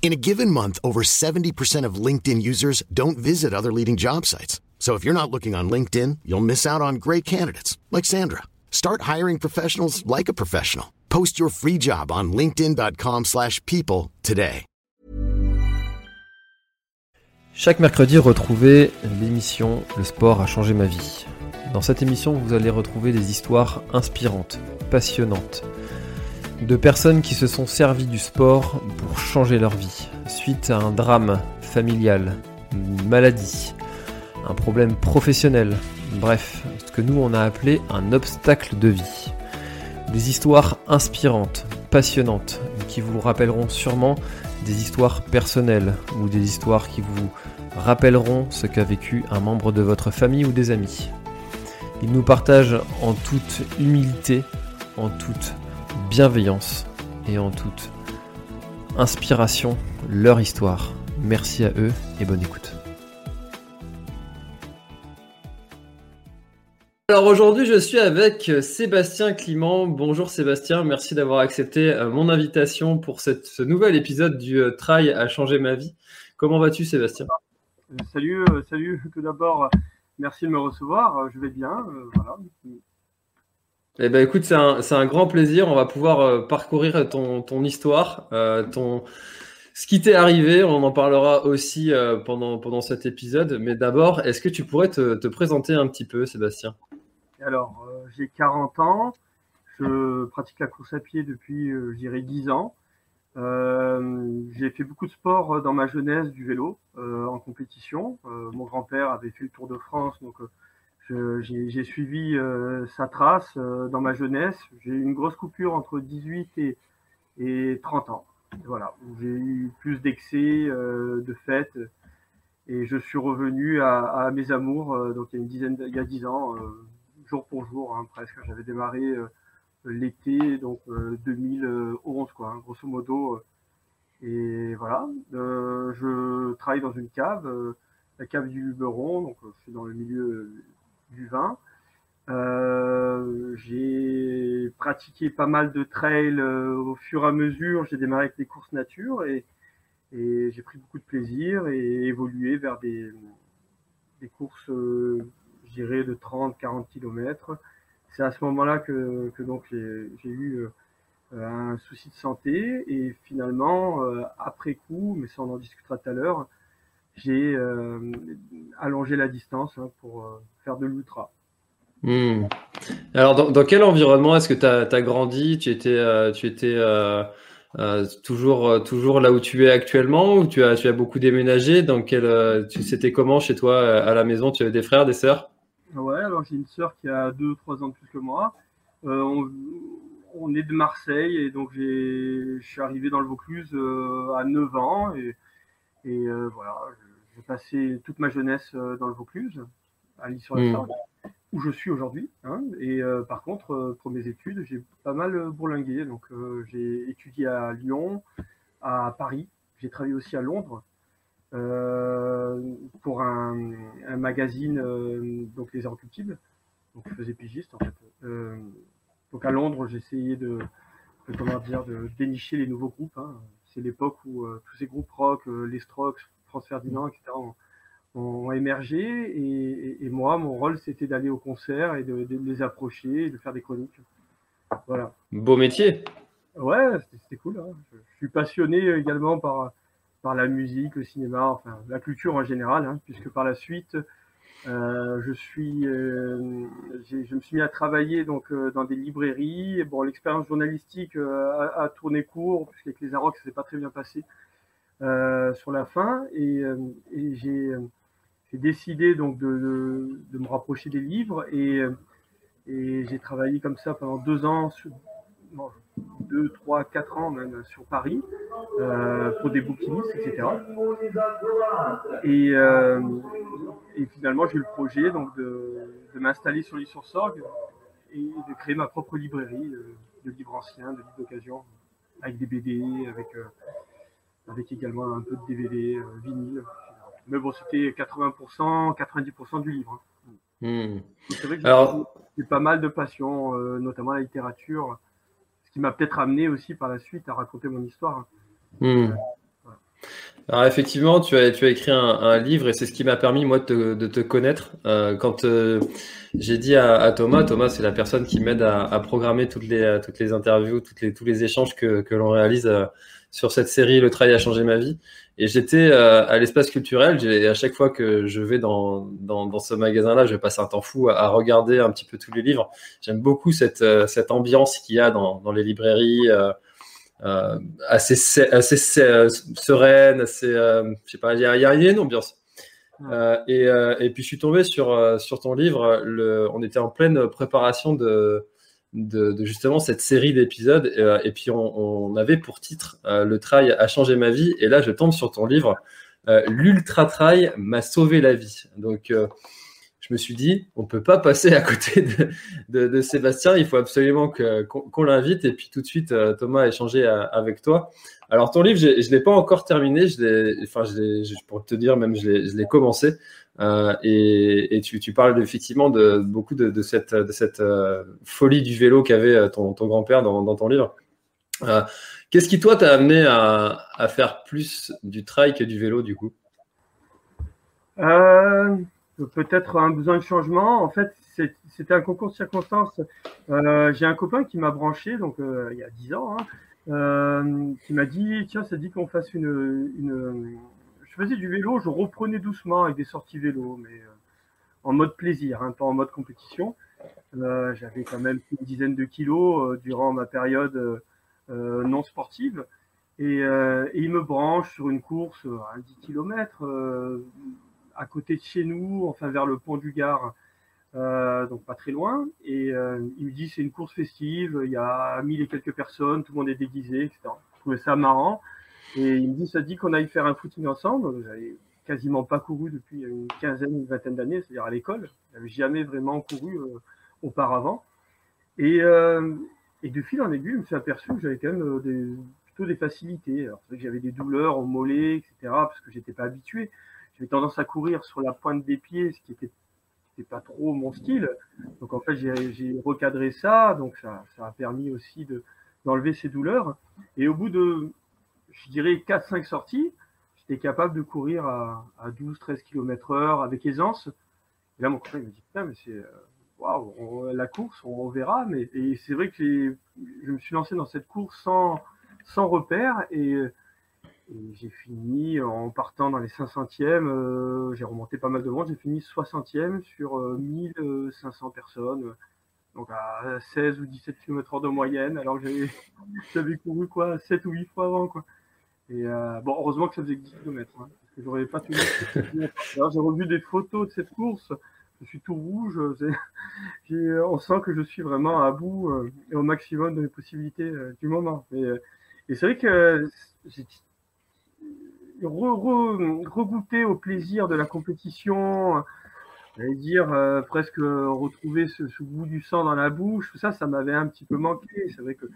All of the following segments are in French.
In a given month, over 70% of LinkedIn users don't visit other leading job sites. So if you're not looking on LinkedIn, you'll miss out on great candidates like Sandra. Start hiring professionals like a professional. Post your free job on linkedin.com/people today. Chaque mercredi, retrouvez l'émission Le sport a changé ma vie. Dans cette émission, vous allez retrouver des histoires inspirantes, passionnantes, de personnes qui se sont servies du sport pour changer leur vie, suite à un drame familial, une maladie, un problème professionnel, bref, ce que nous on a appelé un obstacle de vie. Des histoires inspirantes, passionnantes, qui vous rappelleront sûrement des histoires personnelles ou des histoires qui vous rappelleront ce qu'a vécu un membre de votre famille ou des amis. Ils nous partagent en toute humilité, en toute bienveillance et en toute inspiration leur histoire. Merci à eux et bonne écoute. Alors aujourd'hui, je suis avec Sébastien Climent. Bonjour Sébastien, merci d'avoir accepté euh, mon invitation pour cette, ce nouvel épisode du euh, Try a changé ma vie. Comment vas-tu Sébastien? Euh, Salut, euh, salut. Tout d'abord, euh, merci de me recevoir. Euh, Je vais bien. euh, Voilà. Eh ben écoute, c'est un, un grand plaisir. On va pouvoir euh, parcourir ton, ton histoire, euh, ton, ce qui t'est arrivé. On en parlera aussi euh, pendant, pendant cet épisode. Mais d'abord, est-ce que tu pourrais te, te présenter un petit peu, Sébastien? Alors, j'ai 40 ans. Je pratique la course à pied depuis, je dirais, 10 ans. J'ai fait beaucoup de sport dans ma jeunesse, du vélo en compétition. Mon grand-père avait fait le Tour de France, donc j'ai suivi euh, sa trace euh, dans ma jeunesse. J'ai eu une grosse coupure entre 18 et, et 30 ans. Voilà, j'ai eu plus d'excès, euh, de fêtes, et je suis revenu à, à mes amours. euh, donc il y a une dizaine, il y a 10 ans, euh, jour pour jour, hein, presque. J'avais démarré euh, l'été, donc euh, 2011, quoi, hein, grosso modo. et voilà, je travaille dans une cave, la cave du Luberon, donc je suis dans le milieu du vin. Euh, j'ai pratiqué pas mal de trails euh, au fur et à mesure. J'ai démarré avec des courses nature et, et j'ai pris beaucoup de plaisir et évolué vers des, des courses, euh, je dirais, de 30-40 km. C'est à ce moment-là que, que donc j'ai eu euh, un souci de santé et finalement, après coup, mais ça on en discutera tout à l'heure, j'ai euh, allongé la distance hein, pour euh, faire de l'ultra. Hmm. Alors, dans, dans quel environnement est-ce que tu as, grandi? Tu étais, euh, tu étais euh, toujours, toujours là où tu es actuellement ou tu as, tu as beaucoup déménagé? Dans quel, euh, c'était comment chez toi euh, à la maison? Tu avais des frères, des sœurs? Ouais, alors j'ai une sœur qui a 2-3 ans de plus que moi. On, on est de Marseille et donc je suis arrivé dans le Vaucluse à 9 ans et, et voilà, j'ai passé toute ma jeunesse euh, dans le Vaucluse, à Lille-sur-la-Sorgue, où je suis aujourd'hui. hein. et euh, par contre, euh, pour mes études, j'ai pas mal bourlingué. Donc euh, j'ai étudié à Lyon, à Paris, j'ai travaillé aussi à Londres pour un, un magazine, donc Les Inrecuptibles. Donc je faisais pigiste en fait. Donc à Londres, j'essayais de, de, comment dire, de dénicher les nouveaux groupes. hein. C'est l'époque où tous ces groupes rock, les Strokes, France Ferdinand, etc. ont, ont émergé et, et- et moi, mon rôle, c'était d'aller au concert et de, de les approcher et de faire des chroniques. Voilà. Beau métier. Ouais, c'était- cool. hein. Je, je suis passionné également par, par la musique, le cinéma, enfin la culture en général, hein, puisque par la suite, euh, je suis, euh, je me suis mis à travailler donc euh, dans des librairies. Et bon, l'expérience journalistique euh, a, a tourné court, puisqu'avec les Arocs, ça s'est pas très bien passé euh, sur la fin, et, euh, et j'ai décidé donc de, de, me rapprocher des livres et, euh, j'ai travaillé comme ça pendant deux ans 2, 3, 4 ans même sur Paris pour des bouquinistes, etc. Et, et finalement, j'ai eu le projet donc, de, de m'installer sur l'île sur Sorgue et de créer ma propre librairie de livres anciens, de livres d'occasion, avec des BD, avec, avec également un peu de DVD, vinyle. Mais bon, c'était 80%, 90% du livre. Hmm. C'est vrai que j'ai pas mal de passion, euh, notamment la littérature, ce qui m'a peut-être amené aussi par la suite à raconter mon histoire. Hein. Hmm. Alors effectivement, tu as, tu as écrit un, livre et c'est ce qui m'a permis moi de te, de te connaître. Euh, quand euh, j'ai dit à, Thomas, Thomas c'est la personne qui m'aide à, programmer toutes les, toutes les interviews, toutes les, tous les échanges que, que l'on réalise sur cette série Le travail a changé ma vie. Et j'étais euh, à l'espace culturel. Et à chaque fois que je vais dans, dans, dans ce magasin-là, je passe un temps fou à, regarder un petit peu tous les livres. J'aime beaucoup cette, euh, cette ambiance qu'il y a dans, dans les librairies. Euh, euh assez, assez sereine, assez, je sais pas, il y, a, y a une ambiance. et, et, puis je suis tombé sur, sur ton livre. Le, on était en pleine préparation de, de, justement cette série d'épisodes. Euh, et puis on, avait pour titre euh, Le trail a changé ma vie. Et là, je tombe sur ton livre euh, L'ultra trail m'a sauvé la vie. Donc je me suis dit, on peut pas passer à côté de, Sébastien. Il faut absolument qu'on l'invite. Et puis tout de suite, Thomas a échangé avec toi. Alors ton livre, je ne l'ai pas encore terminé. Je enfin, je pour te dire, même je l'ai commencé. Euh, et, tu, parles effectivement de beaucoup de, cette, euh, folie du vélo qu'avait euh, ton, grand-père dans, ton livre. Qu'est-ce qui, toi, t'a amené à, faire plus du trail que du vélo, du coup? Peut-être un besoin de changement. En fait, c'était un concours de circonstances. J'ai un copain qui m'a branché, donc il y a 10 ans, hein, qui m'a dit Tiens, ça dit qu'on fasse une, faisais du vélo, je reprenais doucement avec des sorties vélo, mais euh, en mode plaisir, hein, pas en mode compétition. Euh, j'avais quand même une dizaine de kilos euh, durant ma période non sportive. Et, il me branche sur une course à 10 km à côté de chez nous, enfin vers le pont du Gard, donc pas très loin. Et il me dit c'est une course festive, il y a mille et quelques personnes, tout le monde est déguisé, etc. Je trouvais ça marrant. Et il me dit, ça dit qu'on aille faire un footing ensemble? J'avais quasiment pas couru depuis une quinzaine, une vingtaine d'années, c'est-à-dire à, l'école. Je n'avais jamais vraiment couru euh, auparavant. Et, euh, et, de fil en aiguille, je me suis aperçu que j'avais quand même euh, des, plutôt des facilités. Alors, c'est vrai que j'avais des douleurs au mollet, etc., parce que j'étais pas habitué. J'avais tendance à courir sur la pointe des pieds, ce qui était, pas trop mon style. Donc, en fait, j'ai recadré ça. Donc, ça, ça a permis aussi de, d'enlever ces douleurs. Et au bout de je dirais 4-5 sorties, j'étais capable de courir à, 12-13 km heure avec aisance. Et là, mon copain me dit, putain, mais c'est, euh, waouh, la course, on, verra. Mais et c'est vrai que je me suis lancé dans cette course sans, sans repère et, j'ai fini en partant dans les 500e. Euh, j'ai remonté pas mal de monde. J'ai fini 60e sur 1500 euh, personnes. Donc à 16 ou 17 km heure de moyenne, alors que j'avais couru quoi 7 ou 8 fois avant quoi. Et euh, bon, heureusement que ça faisait 10 km, hein, parce que j'aurais pas tenu. Alors j'ai revu des photos de cette course. Je suis tout rouge. on sent que je suis vraiment à bout euh, et au maximum de mes possibilités euh, du moment. Et, et c'est vrai que j'ai regoûté au plaisir de la compétition, j'allais dire presque retrouver ce, ce, goût du sang dans la bouche. Tout ça, ça m'avait un petit peu manqué. C'est vrai que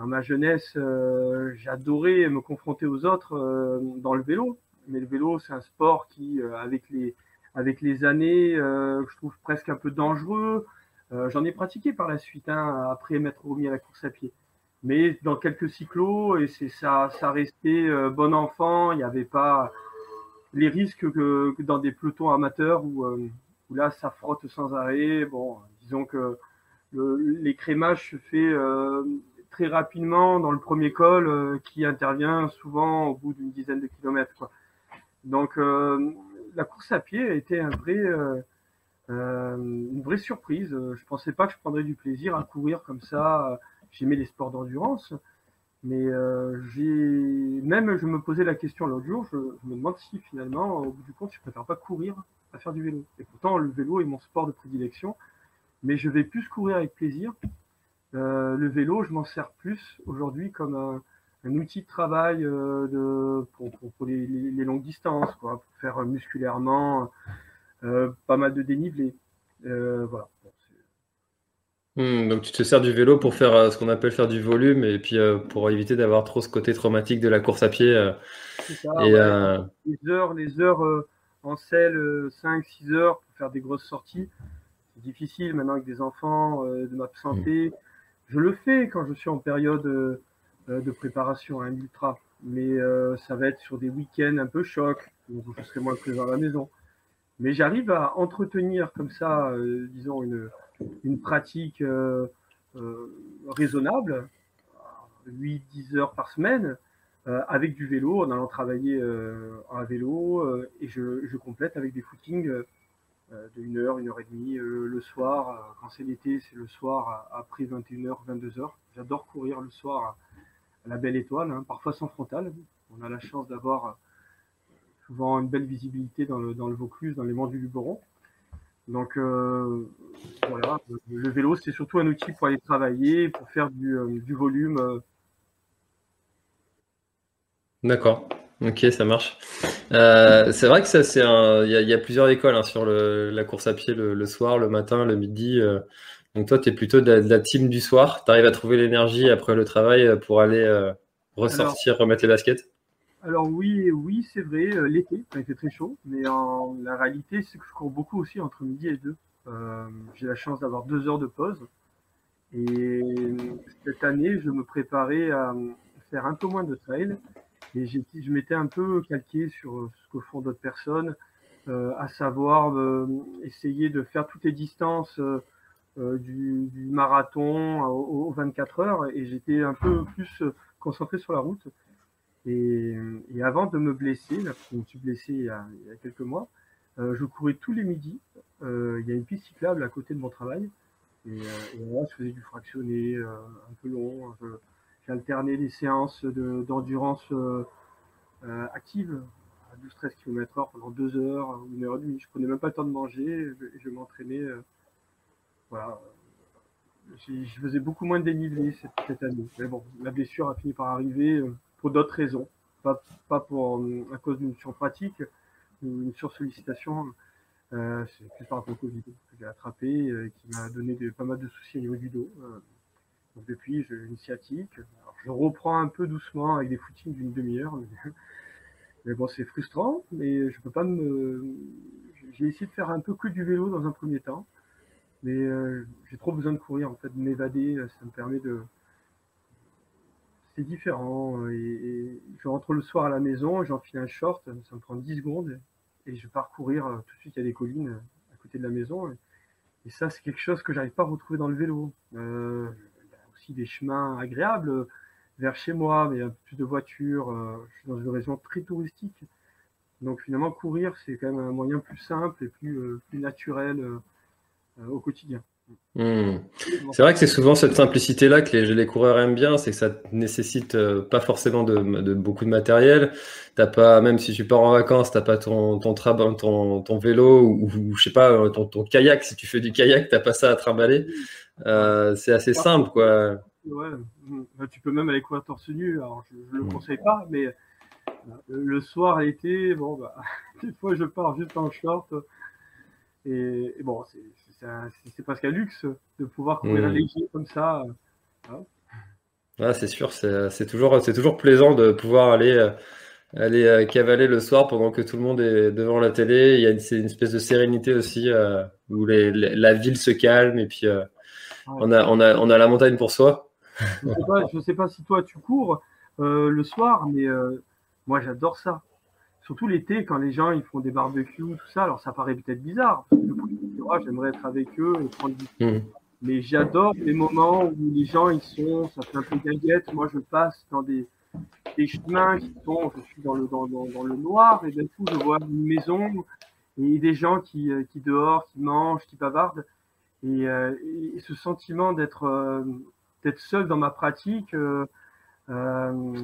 dans ma jeunesse, euh, j'adorais me confronter aux autres euh, dans le vélo. Mais le vélo, c'est un sport qui, euh, avec les avec les années, je trouve presque un peu dangereux. J'en ai pratiqué par la suite, hein, après m'être remis à la course à pied. Mais dans quelques cyclos, et c'est ça, ça restait bon enfant. Il n'y avait pas les risques que, dans des pelotons amateurs où, là, ça frotte sans arrêt. Bon, disons que crémages se fait très rapidement dans le premier col euh, qui intervient souvent au bout d'une dizaine de kilomètres. Donc euh, la course à pied a été euh, une vraie surprise. Je pensais pas que je prendrais du plaisir à courir comme ça. J'aimais les sports d'endurance. Mais même je me posais la question l'autre jour, je, me demande si finalement, au bout du compte, je préfère pas courir à faire du vélo. Et pourtant, le vélo est mon sport de prédilection, mais je vais plus courir avec plaisir le vélo, je m'en sers plus aujourd'hui comme un, outil de travail de, pour, les, longues distances, quoi, pour faire musculairement pas mal de dénivelé. voilà. Hmm, donc tu te sers du vélo pour faire euh, ce qu'on appelle faire du volume et puis euh, pour éviter d'avoir trop ce côté traumatique de la course à pied. Euh, ça, et, Les heures, les heures en selle, 5-6 heures pour faire des grosses sorties, c'est difficile maintenant avec des enfants, de m'absenter. Je le fais quand je suis en période de préparation à un ultra, mais ça va être sur des week-ends un peu choc, donc je serai moins présent à la maison. Mais j'arrive à entretenir comme ça, disons, une pratique euh, euh, raisonnable, 8-10 heures par semaine, euh, avec du vélo, en allant travailler à vélo, et je, complète avec des footings de 1 heure, 1 heure et demie le soir. quand c'est l'été, c'est le soir après 21h, 22h. J'adore courir le soir à la belle étoile, hein, parfois sans frontal. On a la chance d'avoir souvent une belle visibilité dans le, dans le Vaucluse, dans les monts du Luberon. Donc euh, voilà, le vélo c'est surtout un outil pour aller travailler, pour faire du, euh, volume. Euh. D'accord. Ok, ça marche. c'est vrai que ça, c'est un. Il y, a plusieurs écoles hein, sur la course à pied le, soir, le matin, le midi. donc toi, tu es plutôt de la, team du soir. Tu arrives à trouver l'énergie après le travail pour aller ressortir, remettre les baskets? alors oui, oui, c'est vrai, euh, l'été, quand il fait très chaud, mais en, la réalité, c'est que je cours beaucoup aussi entre midi et deux. Euh, j'ai la chance d'avoir deux heures de pause. Et cette année, je me préparais à faire un peu moins de trail. Et je m'étais un peu calqué sur ce que font d'autres personnes, euh, à savoir essayer de faire toutes les distances du, marathon aux 24 heures. Et j'étais un peu plus concentré sur la route. Et, avant de me blesser, là, je me suis blessé il y a, quelques mois, euh, je courais tous les midis. Euh, il y a une piste cyclable à côté de mon travail. Et, euh, là, je faisais du fractionné un peu long. J'alternais des séances d'endurance active à 12-13 km/h pendant deux heures, une heure et demie. Je prenais même pas le temps de manger. et je m'entraînais. voilà. Je faisais beaucoup moins de dénivelé cette, année. Mais bon, la blessure a fini par arriver pour d'autres raisons, pas, pas pour, euh, à cause d'une surpratique ou une sursollicitation. Euh, c'est plus par rapport au Covid que j'ai attrapé euh, qui m'a donné pas mal de soucis au niveau du dos. Euh. depuis, j'ai une sciatique. je reprends un peu doucement avec des footings d'une demi-heure. Mais, bon, c'est frustrant, mais je peux pas me. J'ai essayé de faire un peu que du vélo dans un premier temps, mais j'ai trop besoin de courir en fait, de m'évader. Ça me permet de, c'est différent. Euh, et, je rentre le soir à la maison, j'enfile un short, ça me prend 10 secondes et je pars courir. Euh, tout de suite, il y a des collines euh, à côté de la maison. Et, ça, c'est quelque chose que j'arrive pas à retrouver dans le vélo. Des chemins agréables vers chez moi, mais un peu plus de voitures. je suis dans une région très touristique. Donc finalement, courir, c'est quand même un moyen plus simple et plus, plus naturel au quotidien. Hmm. C'est vrai que c'est souvent cette simplicité-là que les, les, coureurs aiment bien, c'est que ça nécessite euh, pas forcément de, beaucoup de matériel. T'as pas, même si tu pars en vacances, t'as pas ton ton, ton, ton vélo ou, je sais pas euh, ton, ton, kayak. Si tu fais du kayak, t'as pas ça à trimballer. Euh, c'est assez simple, quoi. Ouais, tu peux même aller courir torse nu. Alors je, je le hmm. conseille pas, mais le soir, l'été, bon, bah, des fois je pars juste en short. Et, et bon, c'est presque un luxe de pouvoir courir mmh. léger comme ça. Hein. c'est sûr, c'est toujours, toujours plaisant de pouvoir aller, euh, aller euh, cavaler le soir pendant que tout le monde est devant la télé. Il y a une, une espèce de sérénité aussi euh, où la ville se calme et puis on, a, on, a, on a la montagne pour soi. Je ne sais, sais, pas si toi tu cours le soir, mais moi j'adore ça. Surtout l'été, quand les gens ils font des barbecues, tout ça, alors ça paraît peut-être bizarre. J'aimerais être avec eux et prendre du mmh. Mais j'adore les moments où les gens ils sont, ça fait un peu gaguette. Moi, je passe dans des, des chemins qui sont, je suis dans le, dans, dans, le noir et d'un coup, je vois une maison et des gens qui, euh, qui dehors, qui mangent, qui bavardent. Et, euh, ce sentiment d'être euh, d'être seul dans ma pratique, euh,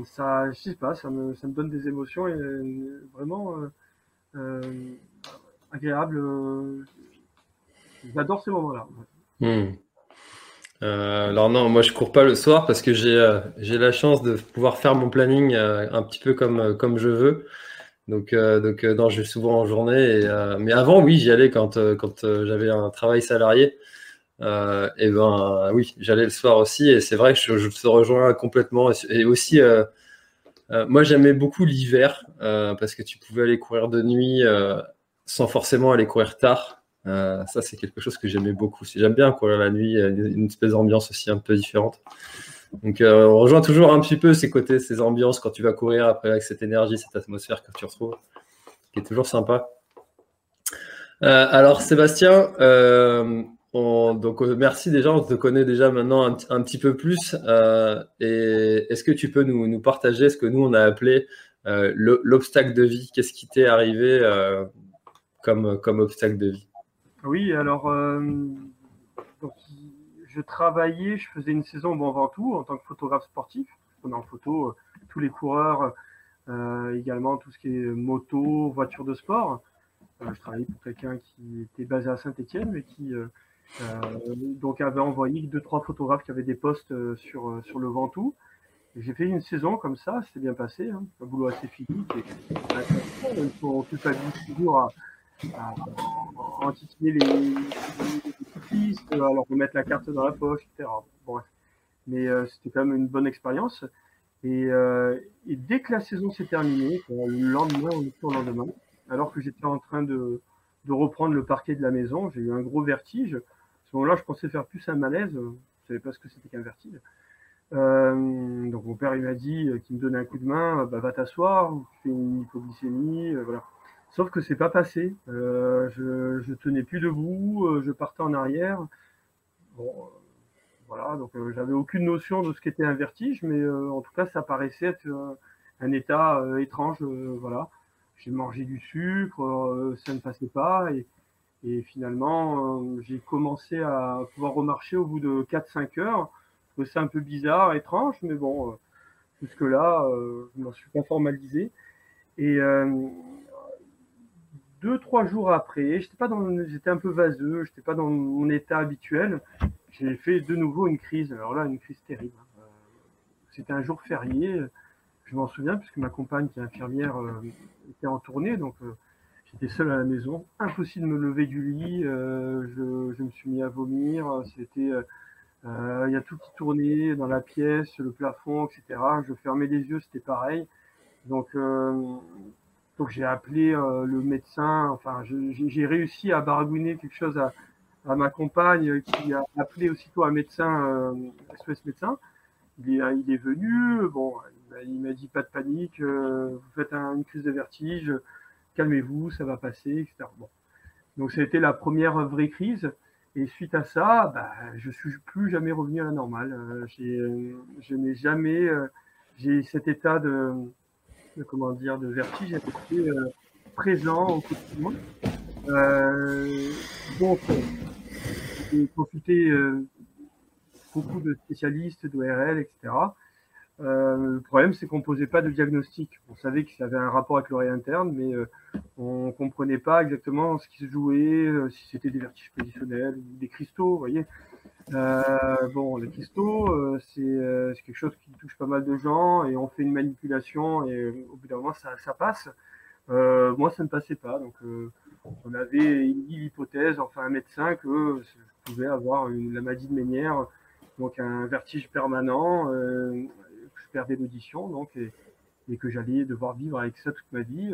ça, je sais ça me, ça me donne des émotions et, vraiment euh, euh, agréables. J'adore ces moments-là. Hmm. euh, alors non, moi je cours pas le soir parce que j'ai euh, la chance de pouvoir faire mon planning euh, un petit peu comme comme je veux. Donc donc non, je vais souvent en journée. mais avant, oui, j'y allais quand quand j'avais un travail salarié. Et ben oui, j'allais le soir aussi. Et c'est vrai que je, te rejoins complètement. Et aussi, moi j'aimais beaucoup l'hiver parce que tu pouvais aller courir de nuit sans forcément aller courir tard. Euh, ça, c'est quelque chose que j'aimais beaucoup. J'aime bien quoi, la nuit, une espèce d'ambiance aussi un peu différente. Donc, euh, on rejoint toujours un petit peu ces côtés, ces ambiances quand tu vas courir après avec cette énergie, cette atmosphère que tu retrouves, qui est toujours sympa. Euh, alors, Sébastien, donc merci déjà, on te connaît déjà maintenant un, petit peu plus. et est-ce que tu peux nous, partager ce que nous on a appelé l'obstacle de vie? Qu'est-ce qui t'est arrivé comme, obstacle de vie? Oui, alors euh, je travaillais, je faisais une saison bon Ventoux en tant que photographe sportif. On a en photo euh, tous les coureurs, euh, également tout ce qui est moto, voiture de sport. je travaillais pour quelqu'un qui était basé à Saint-Etienne, mais qui donc avait envoyé deux trois photographes qui avaient des postes sur sur le Ventoux. J'ai fait une saison comme ça, c'était bien passé, hein, un boulot assez physique. Et, il faut toujours à, à, les, pistes, à remettre la carte dans la poche, etc. Mais euh, c'était quand même une bonne expérience. Et, euh, dès que la saison s'est terminée, le lendemain, au lendemain, alors que j'étais en train de, de, reprendre le parquet de la maison, j'ai eu un gros vertige. À ce moment-là, je pensais faire plus un malaise. Je ne savais pas ce que c'était qu'un vertige. Euh, donc mon père il m'a dit euh, qu'il me donnait un coup de main, bah, va t'asseoir, fais une hypoglycémie, voilà. Sauf que c'est pas passé. Euh, je, je tenais plus debout, euh, je partais en arrière. Bon, euh, voilà, donc j'avais aucune notion de ce qu'était un vertige, mais en tout cas, ça paraissait être un état étrange. voilà, j'ai mangé du sucre, ça ne passait pas, et, et finalement, j'ai commencé à pouvoir remarcher au bout de 4-5 heures. C'est un peu bizarre, étrange, mais bon, jusque-là, je m'en suis pas formalisé. Et deux, trois jours après, j'étais un peu vaseux, j'étais pas dans mon état habituel. J'ai fait de nouveau une crise. Alors là, une crise terrible. Hein. Euh, c'était un jour férié. Je m'en souviens puisque ma compagne, qui est infirmière, euh, était en tournée, donc euh, j'étais seul à la maison. Impossible de me lever du lit. Je, je, me suis mis à vomir. C'était, il y a tout qui tournait dans la pièce, le plafond, etc. Je fermais les yeux, c'était pareil. Donc donc j'ai appelé euh, le médecin, enfin j'ai réussi à baragouiner quelque chose à, à, ma compagne qui a appelé aussitôt un médecin, euh, SOS médecin. Il est, il est venu, bon, il m'a dit pas de panique, euh, vous faites une crise de vertige, calmez-vous, ça va passer, etc. Bon. Donc ça a été la première vraie crise. Et suite à ça, bah, je suis plus jamais revenu à la normale. Euh, je n'ai jamais, j'ai cet état de, de, comment dire, de vertige euh, présent au quotidien. Euh, donc, j'ai consulté euh, beaucoup de spécialistes d'ORL, etc. Euh, le problème, c'est qu'on posait pas de diagnostic. On savait qu'il avait un rapport avec l'oreille interne, mais euh, on comprenait pas exactement ce qui se jouait, euh, si c'était des vertiges positionnels ou des cristaux, vous voyez. Euh, bon, les cristaux, c'est quelque chose qui touche pas mal de gens et on fait une manipulation et au bout d'un moment, ça, ça passe. moi, ça ne passait pas. Donc, on avait dit l'hypothèse, enfin un médecin, que je pouvais avoir une, la maladie de Ménière, donc un vertige permanent, l'audition, donc, et, que j'allais devoir vivre avec ça toute ma vie.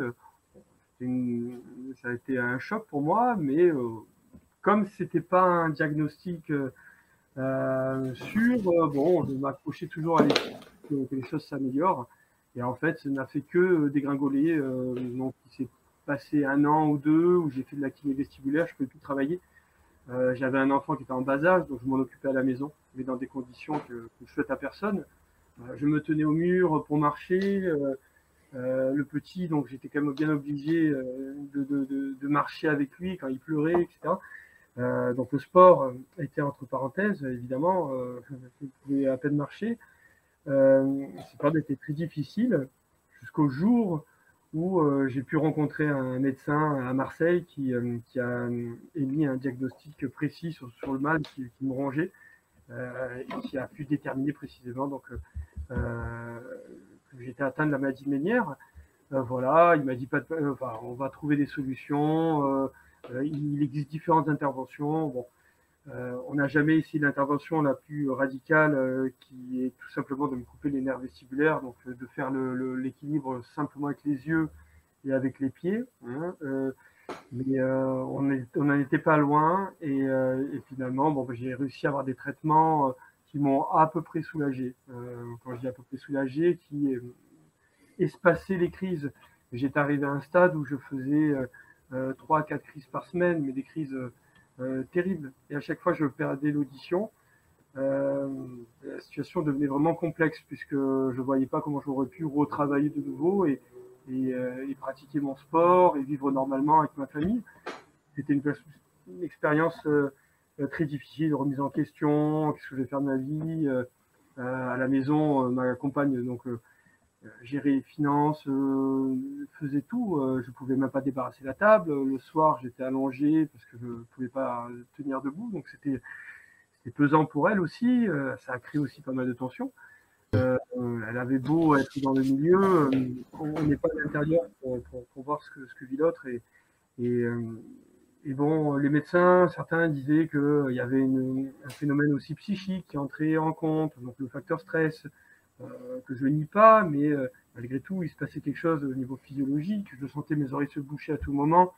Une, ça a été un choc pour moi, mais comme c'était pas un diagnostic euh, euh, bon, je m'accrochais toujours à l'idée que, les choses s'améliorent. Et en fait, ça n'a fait que dégringoler. Euh, donc, il s'est passé un an ou deux où j'ai fait de la kiné vestibulaire, je ne pouvais plus travailler. Euh, J'avais un enfant qui était en bas âge, donc je m'en occupais à la maison, mais dans des conditions que, que je souhaite à personne. Euh, je me tenais au mur pour marcher. Euh, euh, le petit, donc j'étais quand même bien obligé de, marcher avec lui quand il pleurait, etc. Donc le sport était entre parenthèses, évidemment, je pouvais à peine marcher. Euh, sport était très difficile jusqu'au jour où j'ai pu rencontrer un médecin à Marseille qui, a émis un diagnostic précis sur, le mal qui, me rongeait. qui a pu déterminer précisément donc, j'étais atteint de la maladie ménière. voilà, il m'a dit pas enfin, on va trouver des solutions. il existe différentes interventions. Bon, euh, on n'a jamais essayé l'intervention la plus radicale euh, qui est tout simplement de me couper les nerfs vestibulaires, donc euh, de faire l'équilibre simplement avec les yeux et avec les pieds. Hein, mais on n'en était pas loin et, finalement, bon, ben, j'ai réussi à avoir des traitements qui m'ont à peu près soulagé. quand je dis à peu près soulagé, qui espaçaient les crises. J'étais arrivé à un stade où je faisais trois à quatre crises par semaine, mais des crises euh, terrible. Et à chaque fois, je perdais l'audition. Euh, la situation devenait vraiment complexe puisque je voyais pas comment j'aurais pu retravailler de nouveau et, euh, et, pratiquer mon sport et vivre normalement avec ma famille. C'était une, expérience très difficile de remise en question. Qu'est-ce que je vais faire de ma vie À la maison, ma compagne donc euh, gérer les finances, euh, faisais tout. Euh, je pouvais même pas débarrasser la table. Le soir, j'étais allongé parce que je ne pouvais pas tenir debout. Donc c'était pesant pour elle aussi. ça a créé aussi pas mal de tensions. elle avait beau être dans le milieu, on n'est pas à l'intérieur pour, voir ce que, vit l'autre. Et, bon, les médecins, certains disaient qu'il y avait un phénomène aussi psychique qui entrait en compte, donc le facteur stress, euh, que je nie pas, mais euh, malgré tout, il se passait quelque chose au niveau physiologique. Je sentais mes oreilles se boucher à tout moment.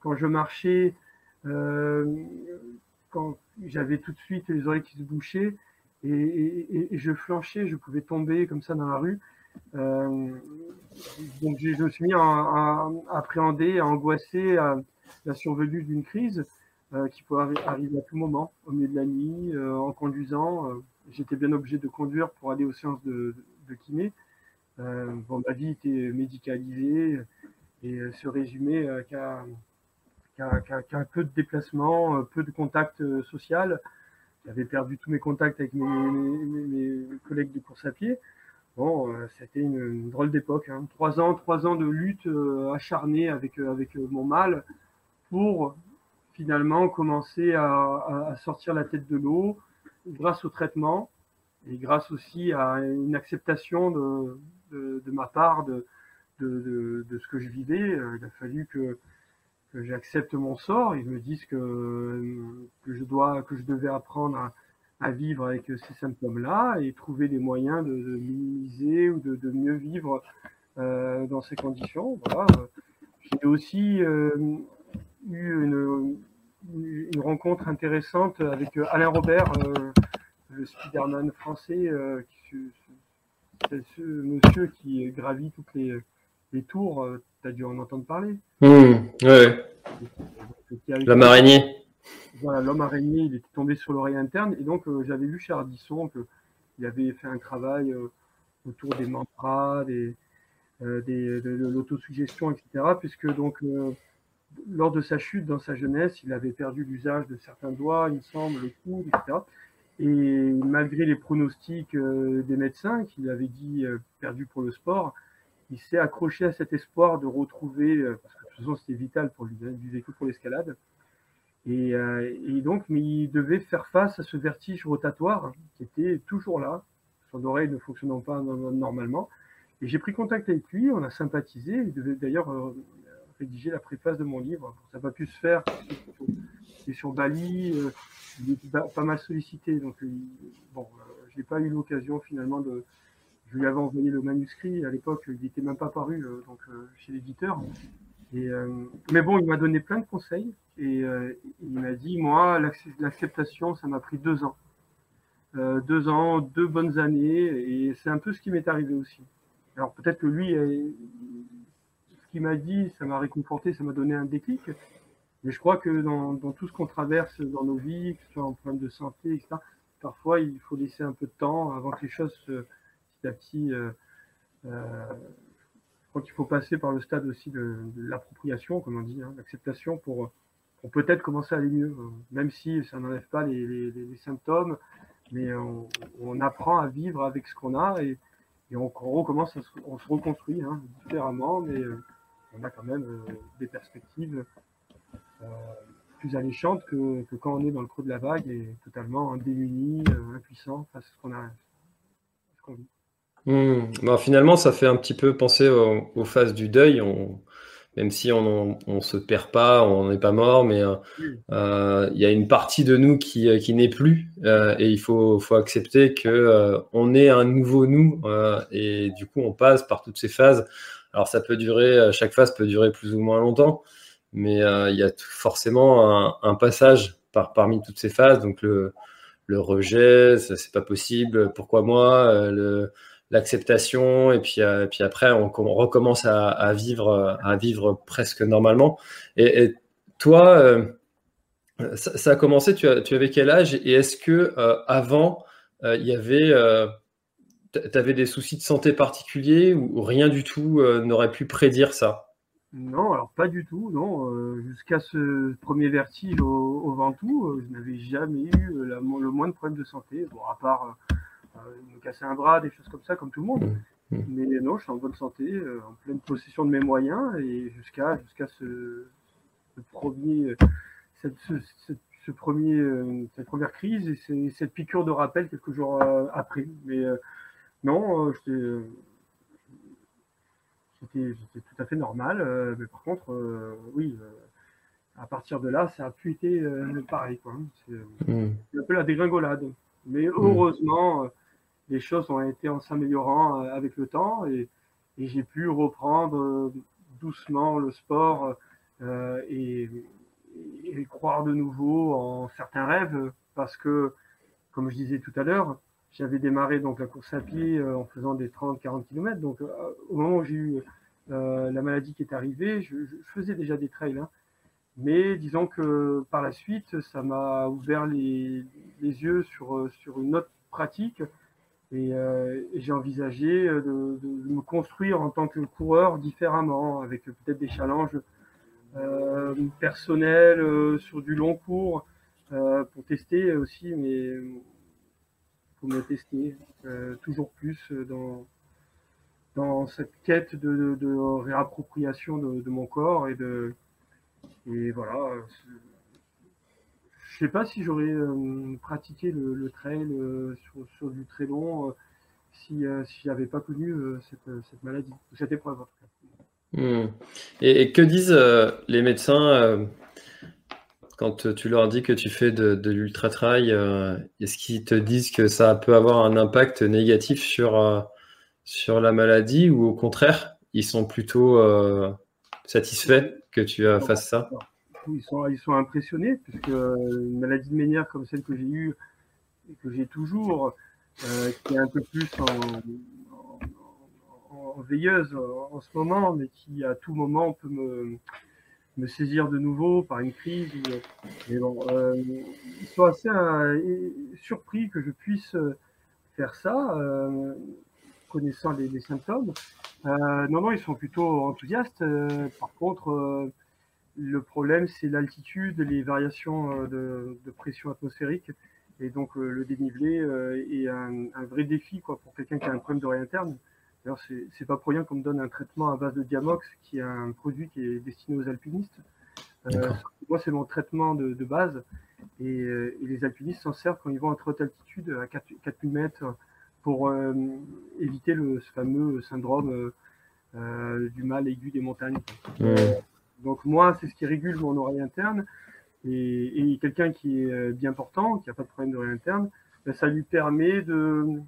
Quand je marchais, euh, quand j'avais tout de suite les oreilles qui se bouchaient et, je flanchais, je pouvais tomber comme ça dans la rue. donc je, me suis mis à, appréhender, à angoisser à la survenue d'une crise qui peut arriver à tout moment, au milieu de la nuit, en conduisant j'étais bien obligé de conduire pour aller aux séances de, kiné. Euh, bon, ma vie était médicalisée et se résumait euh, qu'à un peu de déplacement, euh, peu de contact social. J'avais perdu tous mes contacts avec mes, collègues de course à pied. Bon, c'était une, drôle d'époque. Hein. Trois ans, trois ans de lutte acharnée avec, avec mon mal pour finalement commencer à sortir la tête de l'eau, grâce au traitement et grâce aussi à une acceptation de, de, ma part de, de, ce que je vivais, il a fallu que, que j'accepte mon sort je me dise que, que, je, dois, que je devais apprendre à, à vivre avec ces symptômes-là et trouver des moyens de, minimiser ou de, mieux vivre euh, dans ces conditions. Voilà. J'ai aussi euh, eu une, une rencontre intéressante avec euh, Alain Robert, euh, le Spiderman français, euh, c'est ce monsieur qui gravit toutes les, les tours. tu as dû en entendre parler. Mmh, ouais. L'homme araignée. Voilà, l'homme araignée, il était tombé sur l'oreille interne. Et donc, j'avais lu chez Ardisson qu'il avait fait un travail autour des mantras, des, des, de, de l'autosuggestion, etc. Puisque donc lors de sa chute dans sa jeunesse, il avait perdu l'usage de certains doigts, il me semble, le coude, etc. Et malgré les pronostics euh, des médecins qui avaient dit euh, perdu pour le sport, il s'est accroché à cet espoir de retrouver, euh, parce que de toute façon c'était vital pour lui, il vivait que pour l'escalade. Et, et, donc, mais il devait faire face à ce vertige rotatoire qui était toujours là, son oreille ne fonctionnant pas normalement. Et j'ai pris contact avec lui, on a sympathisé, il devait d'ailleurs rédiger la préface de mon livre. Ça n'a pas pu se faire. C'est sur Bali, euh, il est pas mal sollicité. Donc, euh, bon, euh, je n'ai pas eu l'occasion finalement de. Je lui avais envoyé le manuscrit à l'époque, il n'était même pas paru donc, chez l'éditeur. Mais bon, il m'a donné plein de conseils et il m'a dit moi, l'acceptation, ça m'a pris deux ans. deux ans, deux bonnes années, et c'est un peu ce qui m'est arrivé aussi. Alors peut-être que lui, m'a dit, ça m'a réconforté, ça m'a donné un déclic. Mais je crois que dans, tout ce qu'on traverse dans nos vies, que ce soit en problème de santé, etc., parfois il faut laisser un peu de temps avant que les choses, petit à petit, euh, euh, je crois qu'il faut passer par le stade aussi de, l'appropriation, comme on dit, hein, l'acceptation pour, peut-être commencer à aller mieux, euh, même si ça n'enlève pas les, symptômes, mais on, apprend à vivre avec ce qu'on a et, on, recommence, on se reconstruit hein, différemment, mais on a quand même euh, des perspectives. Euh, plus alléchante que, quand on est dans le creux de la vague et totalement démuni, impuissant face à ce qu'on a. vit. Hmm. finalement, ça fait un petit peu penser aux, phases du deuil. On, même si on ne se perd pas, on n'est pas mort, mais euh, euh, il y a une partie de nous qui, euh, qui n'est plus, et il faut, faut accepter que on est un nouveau nous, et du coup on passe par toutes ces phases. Alors ça peut durer, chaque phase peut durer plus ou moins longtemps, mais il y a forcément un, passage par, parmi toutes ces phases, donc le, le rejet, c'est pas possible, pourquoi moi, le l'acceptation et puis euh, puis après on, recommence à, vivre à vivre presque normalement. Et, toi euh, ça, a commencé tu, tu avais quel âge? Et est-ce que euh, avant il y avait tu avais des soucis de santé particuliers ou, rien du tout n'aurait pu prédire ça? Non alors pas du tout non jusqu'à ce premier vertige au, au Ventoux je n'avais jamais eu le moins de problèmes de santé bon à part me casser un bras, des choses comme ça, comme tout le monde. Mmh, mmh. Mais non, je suis en bonne santé, euh, en pleine possession de mes moyens, et jusqu'à jusqu'à ce, premier, cette, ce, premier, euh, cette première crise et cette piqûre de rappel quelques jours euh, après. Mais non, j'étais tout à fait normal. mais par contre, oui, à partir de là, ça a pu été pareil. C'est mmh. un peu la dégringolade. Mais heureusement, les choses ont été en s'améliorant euh, avec le temps et, j'ai pu reprendre euh, doucement le sport euh, et, croire de nouveau en certains rêves parce que, comme je disais tout à l'heure, j'avais démarré donc la course à pied en faisant des 30-40 km. Donc, au moment où j'ai eu la maladie qui est arrivée, je, faisais déjà des trails. Hein. Mais disons que par la suite, ça m'a ouvert les, les, yeux sur, sur une autre pratique euh, et, j'ai envisagé euh, de, me construire en tant que coureur différemment, avec peut-être des challenges euh, personnels sur du long cours, pour tester aussi, mais pour me tester toujours plus dans, dans cette quête de, réappropriation de, mon corps et de et voilà je sais pas si j'aurais euh, pratiqué le, trail euh, sur, du très long euh, si, si j'avais pas connu cette, maladie, cette épreuve en tout cas. Hmm. Et, que disent les médecins quand tu leur dis que tu fais de, l'ultra-trail Est-ce qu'ils te disent que ça peut avoir un impact négatif sur, sur la maladie ou au contraire, ils sont plutôt satisfaits que tu fasses ça? ils sont, ils sont impressionnés, puisque euh, une maladie de Ménière comme celle que j'ai eue et que j'ai toujours, euh, qui est un peu plus en, veilleuse en, ce moment, mais qui à tout moment peut me, me saisir de nouveau par une crise. Mais bon, euh, ils sont assez surpris que je puisse faire ça, connaissant les, symptômes. non, non, ils sont plutôt enthousiastes. par contre, le problème, c'est l'altitude, les variations euh, de, pression atmosphérique. Et donc, euh, le dénivelé euh, est un, vrai défi quoi, pour quelqu'un qui a un problème d'oreille interne. D'ailleurs, c'est pas pour rien qu'on me donne un traitement à base de Diamox, qui est un produit qui est destiné aux alpinistes. moi, c'est mon traitement de, base. Et, les alpinistes s'en servent quand ils vont à très haute altitude, à 4000 mètres, pour éviter le, ce fameux syndrome du mal aigu des montagnes. Donc moi, c'est ce qui régule mon oreille interne. Et, quelqu'un qui est euh, bien portant, qui n'a pas de problème d'oreille interne, ben, ça lui permet de,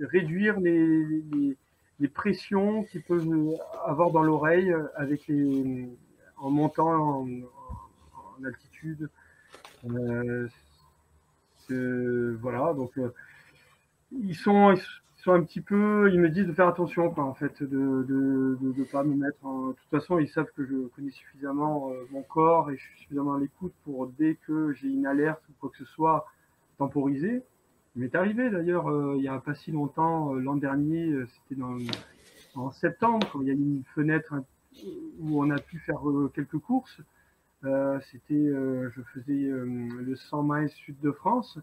réduire les, pressions qu'il peut avoir dans l'oreille avec les, en montant en, altitude. Euh, voilà, donc euh, ils sont, un petit peu, ils me disent de faire attention, quoi, en fait, de ne de, de, pas me mettre. De toute façon, ils savent que je connais suffisamment euh, mon corps et je suis suffisamment à l'écoute pour, dès que j'ai une alerte ou quoi que ce soit, temporiser. Il m'est arrivé d'ailleurs, euh, il n'y a pas si longtemps, euh, l'an dernier, c'était en septembre, quand il y a une fenêtre où on a pu faire quelques courses. c'était, je faisais le 100 miles sud de France.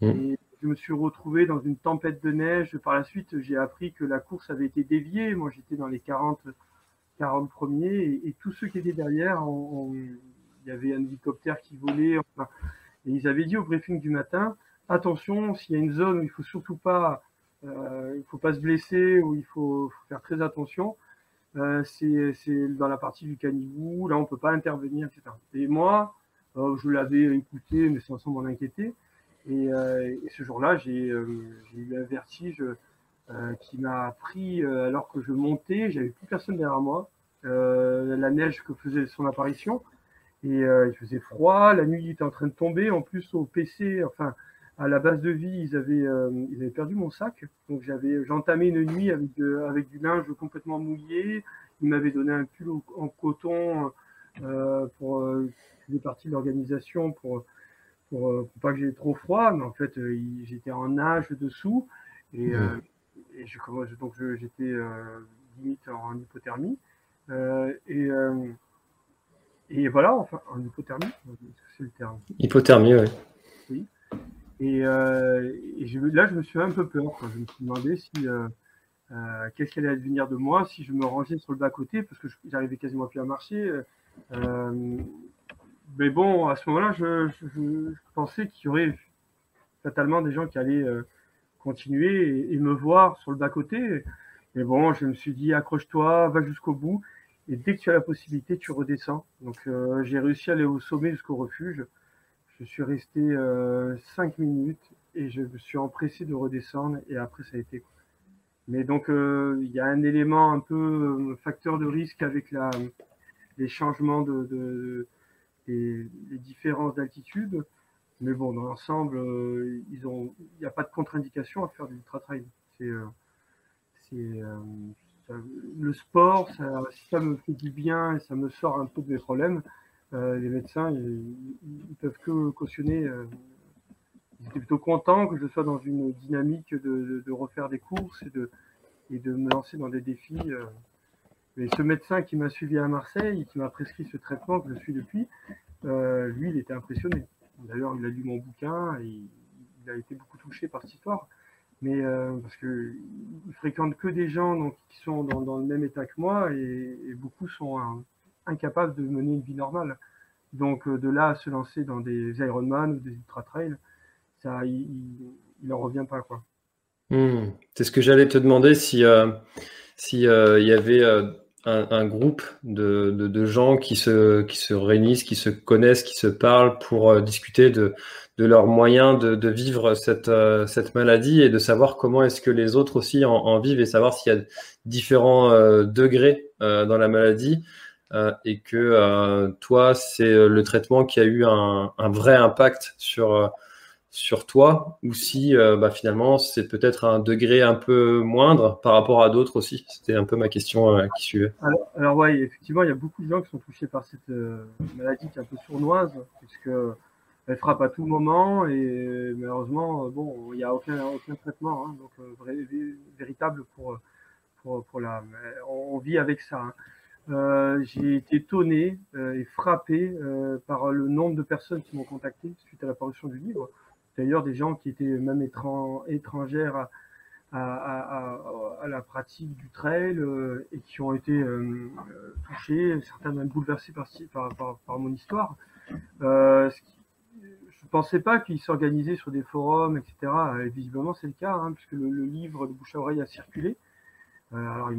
Mmh. Et je me suis retrouvé dans une tempête de neige. Par la suite, j'ai appris que la course avait été déviée. Moi, j'étais dans les 40, 40 premiers et, tous ceux qui étaient derrière il y avait un hélicoptère qui volait. Enfin, et ils avaient dit au briefing du matin, attention, s'il y a une zone où il faut surtout pas, euh, il faut pas se blesser, où il faut, faire très attention, euh, c'est dans la partie du canigou, là on peut pas intervenir, etc. Et moi, euh, je l'avais écouté, mais sans, m'en inquiéter. Et, euh, et ce jour-là, j'ai eu un vertige qui m'a pris alors que je montais, j'avais plus personne derrière moi. la neige que faisait son apparition, et il faisait froid, la nuit était en train de tomber, en plus au PC, enfin à la base de vie, ils avaient, ils avaient perdu mon sac. Donc j'avais, j'entamais une nuit avec, avec du linge complètement mouillé. Ils m'avaient donné un pull en coton euh, pour euh, faisait partie de l'organisation pour, pour, pas que j'ai trop froid. Mais en fait, j'étais en nage dessous et, et je, donc j'étais limite en hypothermie. et et voilà, enfin, en hypothermie, c'est le terme. Hypothermie. Oui. Et, euh, et là, je me suis un peu peur. Je me suis demandé si euh, euh, qu'est-ce qui allait advenir de moi si je me rangeais sur le bas-côté, parce que j'arrivais quasiment plus à marcher. Euh, mais bon, à ce moment-là, je, pensais qu'il y aurait fatalement des gens qui allaient euh, continuer et, me voir sur le bas-côté. Mais bon, je me suis dit, accroche-toi, va jusqu'au bout. Et dès que tu as la possibilité, tu redescends. Donc euh, j'ai réussi à aller au sommet jusqu'au refuge. Je suis resté euh, cinq minutes et je me suis empressé de redescendre et après ça a été. Mais donc euh, il y a un élément un peu euh, facteur de risque avec les changements de, les, différences d'altitude. Mais bon, dans l'ensemble, euh, ils ont, il n'y a pas de contre-indication à faire du ultra trail. C'est, le sport, ça, me fait du bien et ça me sort un peu de mes problèmes, euh, les médecins, ils, ils, peuvent que cautionner. Euh, ils étaient plutôt contents que je sois dans une dynamique de, refaire des courses et de, me lancer dans des défis. Euh. Mais ce médecin qui m'a suivi à Marseille qui m'a prescrit ce traitement que je suis depuis, euh, lui, il était impressionné. D'ailleurs, il a lu mon bouquin et il a été beaucoup touché par cette histoire mais euh, parce que il fréquente que des gens donc, qui sont dans, le même état que moi et, beaucoup sont incapables de mener une vie normale. Donc euh, de là à se lancer dans des Ironman ou des ultra trails, ça, il, en revient pas quoi. Mmh. C'est ce que j'allais te demander si euh, si euh, y avait euh, un, groupe de, de, gens qui se qui se réunissent, qui se connaissent, qui se parlent pour discuter de de leurs moyens de, vivre cette, cette maladie et de savoir comment est-ce que les autres aussi en, en vivent et savoir s'il y a différents degrés dans la maladie et que toi, c'est le traitement qui a eu un, vrai impact sur, sur toi ou si bah, finalement c'est peut-être un degré un peu moindre par rapport à d'autres aussi? C'était un peu ma question qui suivait. Alors, oui, effectivement, il y a beaucoup de gens qui sont touchés par cette maladie qui est un peu sournoise puisque elle frappe à tout moment et malheureusement, bon, il n'y a aucun, traitement hein, donc, véritable pour, pour, pour la. On vit avec ça. Hein. Euh, j'ai été étonné euh, et frappé euh, par le nombre de personnes qui m'ont contacté suite à la parution du livre. D'ailleurs, des gens qui étaient même étran étrangères à, à, à, à, la pratique du trail et qui ont été touchés, certains même bouleversés par, par, par, mon histoire. ce je pensais pas qu'ils s'organisaient sur des forums, etc. Et visiblement, c'est le cas, hein, puisque le, le, livre de bouche à oreille a circulé. Euh, alors,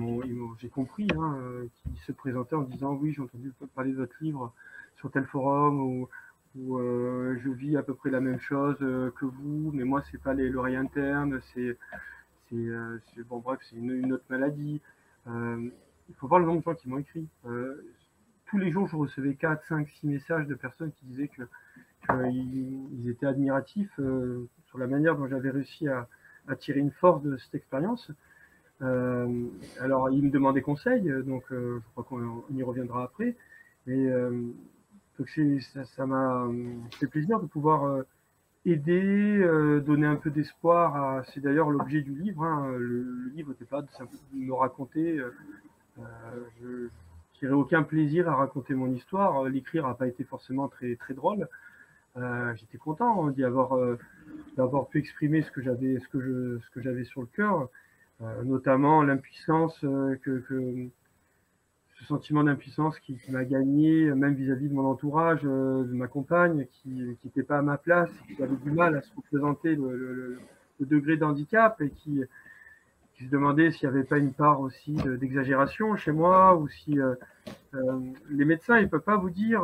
j'ai compris hein, euh, qu'ils se présentaient en disant oui, j'ai entendu parler de votre livre sur tel forum ou, ou euh, je vis à peu près la même chose euh, que vous, mais moi, c'est pas les, l'oreille interne, c'est, euh, bon, bref, c'est une, une autre maladie. Euh, il faut voir le nombre de gens qui m'ont écrit. tous les jours, je recevais 4, 5, 6 messages de personnes qui disaient que ils, étaient admiratifs euh, sur la manière dont j'avais réussi à, à, tirer une force de cette expérience. Euh, alors, ils me demandaient conseil, donc euh, je crois qu'on y reviendra après. Mais donc ça m'a fait plaisir de pouvoir aider, euh, donner un peu d'espoir. C'est d'ailleurs l'objet du livre. Hein. Le, le, livre n'était pas de, me raconter. Euh, je tirais aucun plaisir à raconter mon histoire. L'écrire n'a pas été forcément très très drôle. Euh, j'étais content hein, d'y avoir euh, d'avoir pu exprimer ce que j'avais ce que je ce que j'avais sur le cœur, euh, notamment l'impuissance que, que, ce sentiment d'impuissance qui, m'a gagné, même vis-à-vis de mon entourage, de ma compagne, qui n'était pas à ma place, qui avait du mal à se représenter le, degré d'handicap et qui, qui se demandait s'il n'y avait pas une part aussi d'exagération chez moi ou si les médecins ils peuvent pas vous dire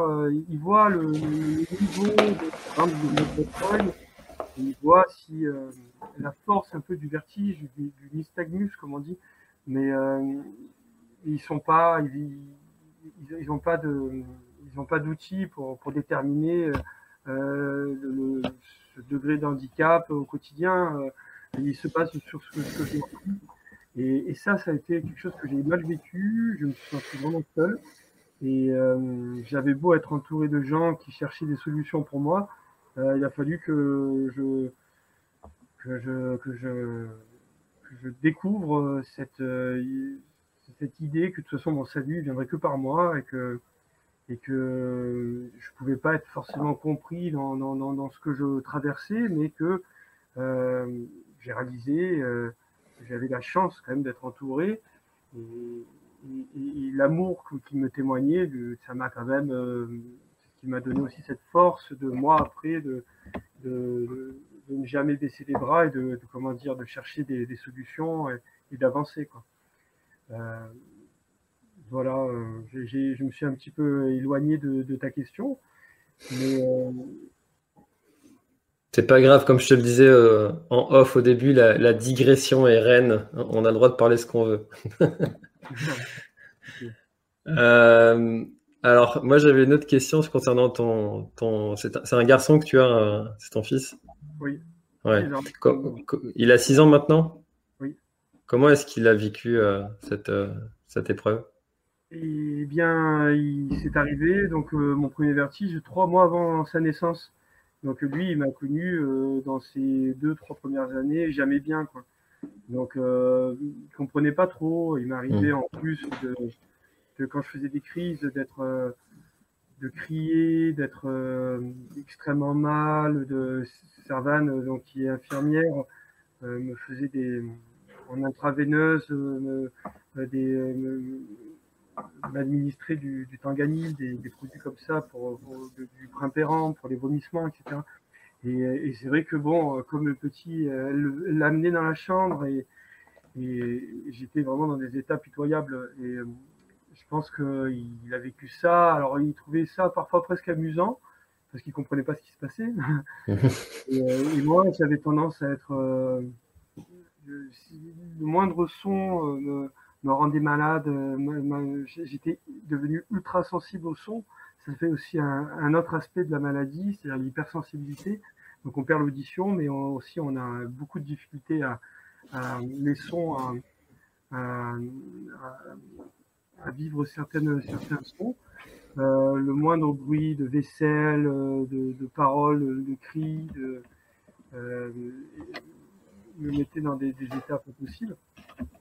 ils voient le, niveau de, de, ils voient si la force un peu du vertige du, du nystagmus comme on dit mais ils sont pas, ils, ils, ont pas de, ils ont pas d'outils pour, pour déterminer euh, le, ce degré d'handicap au quotidien. Euh, il se passe sur ce que, que j'ai et, et, ça, ça a été quelque chose que j'ai mal vécu. Je me suis senti vraiment seul. Et euh, j'avais beau être entouré de gens qui cherchaient des solutions pour moi, euh, il a fallu que je, que je, que je, que je découvre cette, euh, cette idée que de toute façon mon salut viendrait que par moi et que et que je pouvais pas être forcément compris dans, dans, dans, ce que je traversais, mais que euh, j'ai réalisé euh, j'avais la chance quand même d'être entouré et, et, l'amour qui me témoignait, ça m'a quand même, euh, qui m'a donné aussi cette force de moi après de, de, ne jamais baisser les bras et de, comment dire de chercher des, des solutions et, et d'avancer quoi. Euh, voilà, euh, je me suis un petit peu éloigné de, ta question. Euh, c'est pas grave, comme je te le disais en off au début, la, digression est reine. On a le droit de parler ce qu'on veut. alors, moi j'avais une autre question concernant ton. ton c'est un, garçon que tu as, c'est ton fils Oui. Ouais. Il a 6 ans maintenant? Comment est-ce qu'il a vécu euh, cette, euh, cette épreuve? Eh bien, il s'est arrivé, donc euh, mon premier vertige, trois mois avant sa naissance. Donc lui, il m'a connu dans ses deux, trois premières années, jamais bien. Quoi. Donc, il il comprenait pas trop. Il m'arrivait mmh. en plus de, quand je faisais des crises, d'être, de crier, d'être extrêmement mal. De Servane, donc qui est infirmière, me faisait des en intraveineuse, euh, euh, des euh, m'administrer du, du des, produits comme ça pour, du primpérant, pour les vomissements, etc. Et, et c'est vrai que bon, comme le petit, elle l'amenait dans la chambre et, et j'étais vraiment dans des états pitoyables. Et je pense qu'il a vécu ça. Alors il trouvait ça parfois presque amusant parce qu'il comprenait pas ce qui se passait. et, et, moi, j'avais tendance à être le moindre son euh, me, rendait malade. Euh, j'étais devenu ultra sensible au son. Ça fait aussi un, autre aspect de la maladie, c'est-à-dire l'hypersensibilité. Donc on perd l'audition, mais aussi on a beaucoup de difficultés à, les sons, à, vivre certaines, certains sons. Euh, le moindre bruit de vaisselle, de, paroles, de cris, de, me mettait dans des, des états pas possibles.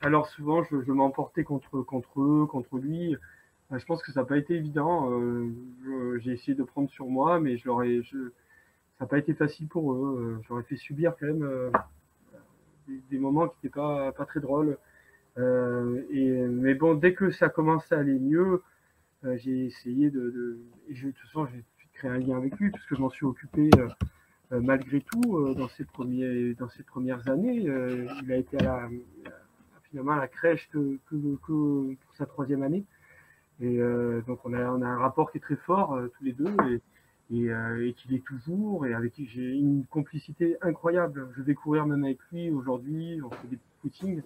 Alors souvent, je, je m'emportais contre, contre eux, contre lui. Euh, je pense que ça n'a pas été évident. Euh, j'ai essayé de prendre sur moi, mais je leur ai, je, ça n'a pas été facile pour eux. Euh, j'aurais fait subir quand même des, des, moments qui n'étaient pas, pas très drôles. Et, mais bon, dès que ça commençait à aller mieux, j'ai essayé de, de, je, de toute façon, j'ai créé un lien avec lui puisque je m'en suis occupé euh, malgré tout, euh, dans ses, premiers, dans ses premières années, euh, il a été à la, finalement à la crèche que, que, que pour sa troisième année. Et donc on a, on a un rapport qui est très fort tous les deux et, et, et qu'il est toujours et avec qui j'ai une complicité incroyable. Je vais courir même avec lui aujourd'hui, on fait des footings.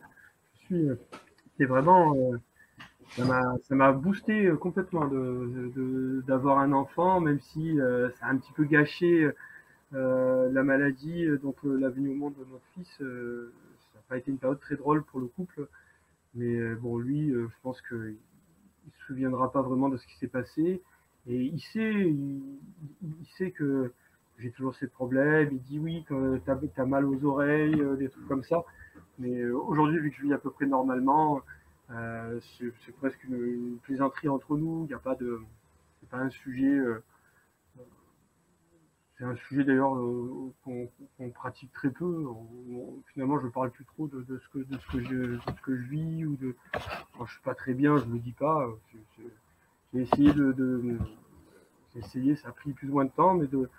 Suis, c'est vraiment, ça m'a, ça m'a boosté complètement de, d'avoir un enfant, même si ça a un petit peu gâché euh, la maladie, euh, donc euh, la venue au monde de notre fils, ça n'a pas été une période très drôle pour le couple. Mais bon, lui, je pense qu'il ne se souviendra pas vraiment de ce qui s'est passé. Et il sait, il, sait que j'ai toujours ces problèmes. Il dit oui, que tu as, mal aux oreilles, des trucs comme ça. Mais aujourd'hui, vu que je vis à peu près normalement, euh, c'est presque une, plaisanterie entre nous. Il n'y a pas de, c'est pas un sujet c'est un sujet d'ailleurs qu'on pratique très peu. finalement, je parle plus trop de, ce que de ce que je ce que je vis ou de. Quand je suis pas très bien, je le dis pas. J'ai essayé de, j'ai essayé, ça a pris plus ou moins de temps, mais de,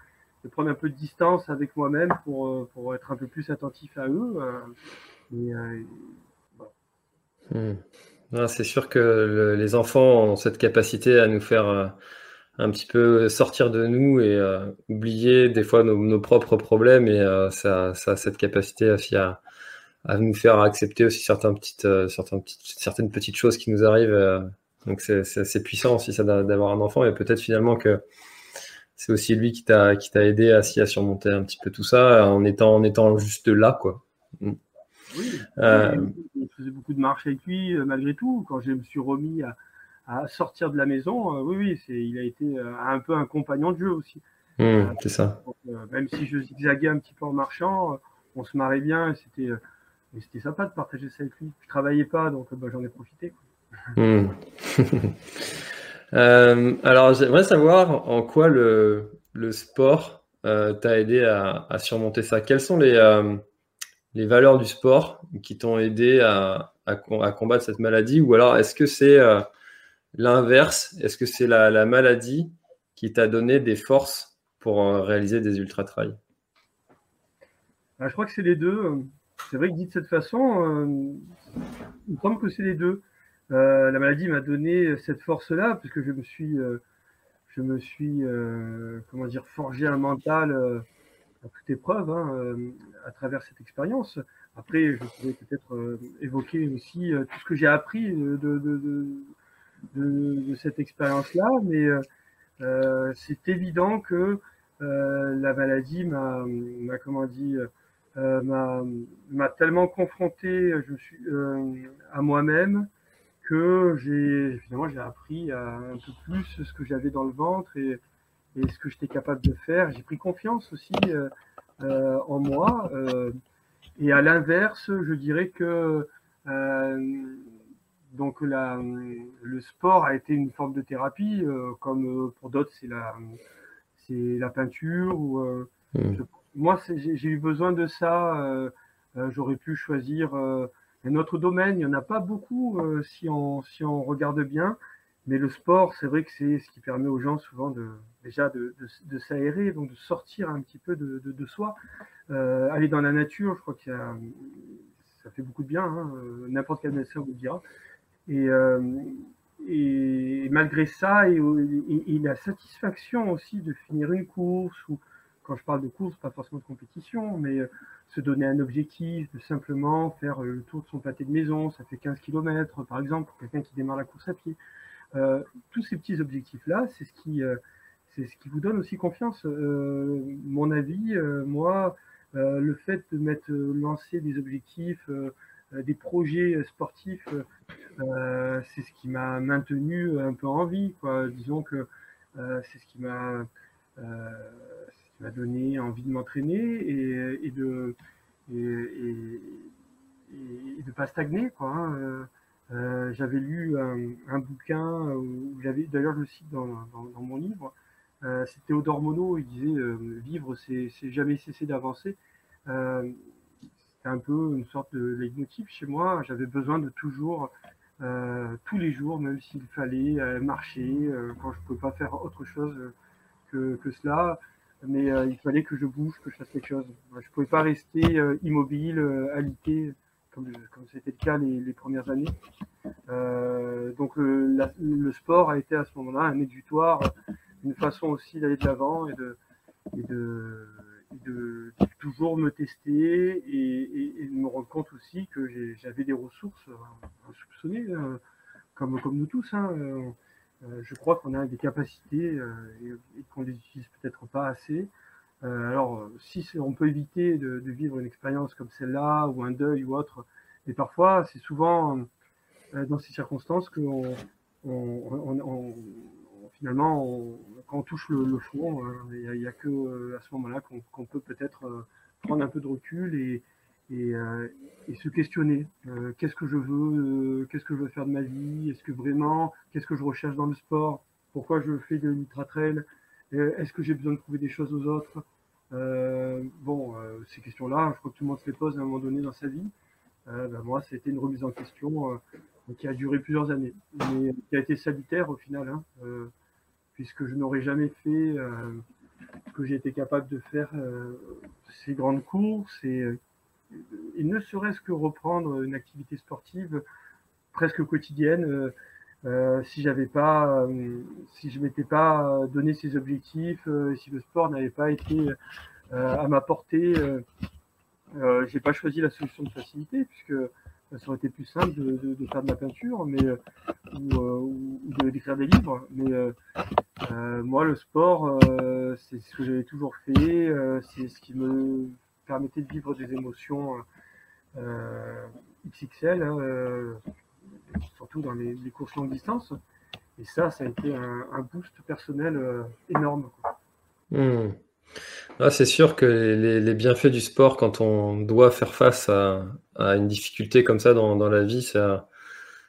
prendre un peu de distance avec moi-même pour, pour être un peu plus attentif à eux. Et, Hmm. C'est sûr que les enfants ont cette capacité à nous faire euh, un petit peu sortir de nous et euh, oublier des fois nos, propres problèmes et euh, ça, a cette capacité à, à, nous faire accepter aussi certaines petites, certaines, petites, certaines petites choses qui nous arrivent. donc c'est puissant aussi d'avoir un enfant et peut-être finalement que c'est aussi lui qui t'a aidé à, à surmonter un petit peu tout ça en étant, en étant juste là quoi. Oui, euh, je faisais beaucoup de marches avec lui euh, malgré tout. Quand je me suis remis à, sortir de la maison, euh, oui, oui, c'est, il a été un peu un compagnon de jeu aussi. Mmh, c'est ça. même si je zigzaguais un petit peu en marchant, on se marrait bien. C'était, c'était sympa de partager ça avec lui. Je travaillais pas, donc bah, j'en ai profité. Mmh. alors, j'aimerais savoir en quoi le, sport t'a aidé à, surmonter ça. Quels sont les, les valeurs du sport qui t'ont aidé à, combattre cette maladie? Ou alors est-ce que c'est euh, l'inverse? Est-ce que c'est la, maladie qui t'a donné des forces pour euh, réaliser des ultra-trails? Bah, Je crois que c'est les deux. C'est vrai que dit de cette façon, euh, il me semble que c'est les deux. La maladie m'a donné cette force-là parce que je me suis, je me suis comment dire, forgé un mental à toute épreuve hein, euh, à travers cette expérience. Après, je pourrais peut-être euh, évoquer aussi euh, tout ce que j'ai appris de, de, de, cette expérience-là, mais c'est évident que la maladie m'a, comment dit, m'a tellement confronté je suis, à moi-même que j'ai finalement j'ai appris un peu plus ce que j'avais dans le ventre et, et ce que j'étais capable de faire. J'ai pris confiance aussi euh, euh, en moi. Euh, et à l'inverse, je dirais que donc la, le sport a été une forme de thérapie, comme pour d'autres c'est la, c'est la peinture. Ou, mmh. moi, j'ai eu besoin de ça. J'aurais pu choisir un autre domaine. Il n'y en a pas beaucoup si, on, si on regarde bien. Mais le sport, c'est vrai que c'est ce qui permet aux gens souvent de déjà de, de, s'aérer, donc de sortir un petit peu de, de soi, euh, aller dans la nature. Je crois que ça fait beaucoup de bien. Hein, euh, N'importe quel médecin vous le dira. Et, euh, et malgré ça, et, et, la satisfaction aussi de finir une course ou quand je parle de course, pas forcément de compétition, mais se donner un objectif, de simplement faire le tour de son pâté de maison, ça fait 15 km par exemple, pour quelqu'un qui démarre la course à pied. Euh, tous ces petits objectifs-là, c'est ce qui, euh, c'est ce qui vous donne aussi confiance. Euh, mon avis, moi, le fait de mettre lancer des objectifs, des projets sportifs, c'est ce qui m'a maintenu un peu en vie. Quoi. Disons que c'est ce qui m'a m'a donné envie de m'entraîner et, de et, et, de pas stagner quoi. Hein. Euh, j'avais lu un, bouquin où j'avais, d'ailleurs je le cite dans, mon livre, euh, c'est Théodore Monod, il disait euh, vivre c'est, jamais cesser d'avancer. Euh, c'était un peu une sorte de leitmotiv chez moi. J'avais besoin de toujours, tous les jours, même s'il fallait marcher, quand je ne pouvais pas faire autre chose que, que cela, mais il fallait que je bouge, que je fasse quelque chose. Je ne pouvais pas rester immobile, alité comme c'était le cas les, premières années. Euh, donc le, sport a été à ce moment-là un exutoire, une façon aussi d'aller de l'avant et de, toujours me tester et, de me rendre compte aussi que j'avais des ressources insoupçonnées, euh, comme, comme nous tous. Hein. Euh, je crois qu'on a des capacités et, qu'on les utilise peut-être pas assez. Euh, alors, euh, si on peut éviter de, vivre une expérience comme celle-là, ou un deuil ou autre, mais parfois, c'est souvent euh, dans ces circonstances que finalement, quand on touche le, fond, il n'y a, que à ce moment-là qu'on peut peut-être prendre un peu de recul et, se questionner. qu'est-ce que je veux Qu'est-ce que je veux faire de ma vie? Est-ce que vraiment Qu'est-ce que je recherche dans le sport? Pourquoi je fais de l'ultra trail? Est-ce que j'ai besoin de prouver des choses aux autres? Bon, ces questions-là, je crois que tout le monde se les pose à un moment donné dans sa vie. Ben moi, c'était une remise en question qui a duré plusieurs années, mais qui a été salutaire au final, hein, puisque je n'aurais jamais fait ce que j'ai été capable de faire ces grandes courses et, et ne serait-ce que reprendre une activité sportive presque quotidienne euh, si j'avais pas, euh, si je m'étais pas donné ces objectifs, euh, si le sport n'avait pas été à ma portée, j'ai pas choisi la solution de facilité puisque ça aurait été plus simple de, faire de la peinture, mais ou, ou d'écrire des livres. Mais moi, le sport, c'est ce que j'avais toujours fait, c'est ce qui me permettait de vivre des émotions XXL. Hein, surtout dans les, courses longue distance. Et ça, ça a été un, boost personnel euh, énorme. Hmm. Ah, c'est sûr que les, bienfaits du sport, quand on doit faire face à, une difficulté comme ça dans, la vie, ça,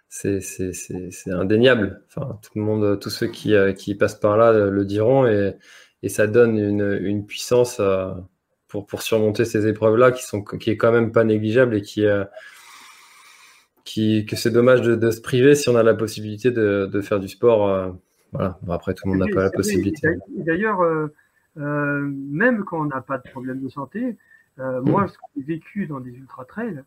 c'est, indéniable. Enfin, tout le monde, tous ceux qui, euh, qui passent par là le diront et, et ça donne une, une puissance euh, pour, pour surmonter ces épreuves-là qui, sont, qui est quand même pas négligeable et qui, que c'est dommage de, se priver si on a la possibilité de, faire du sport. Euh, voilà. après, tout le monde n'a pas la possibilité. D'ailleurs, euh, euh, même quand on n'a pas de problème de santé, moi, ce que j'ai vécu dans des ultra-trails,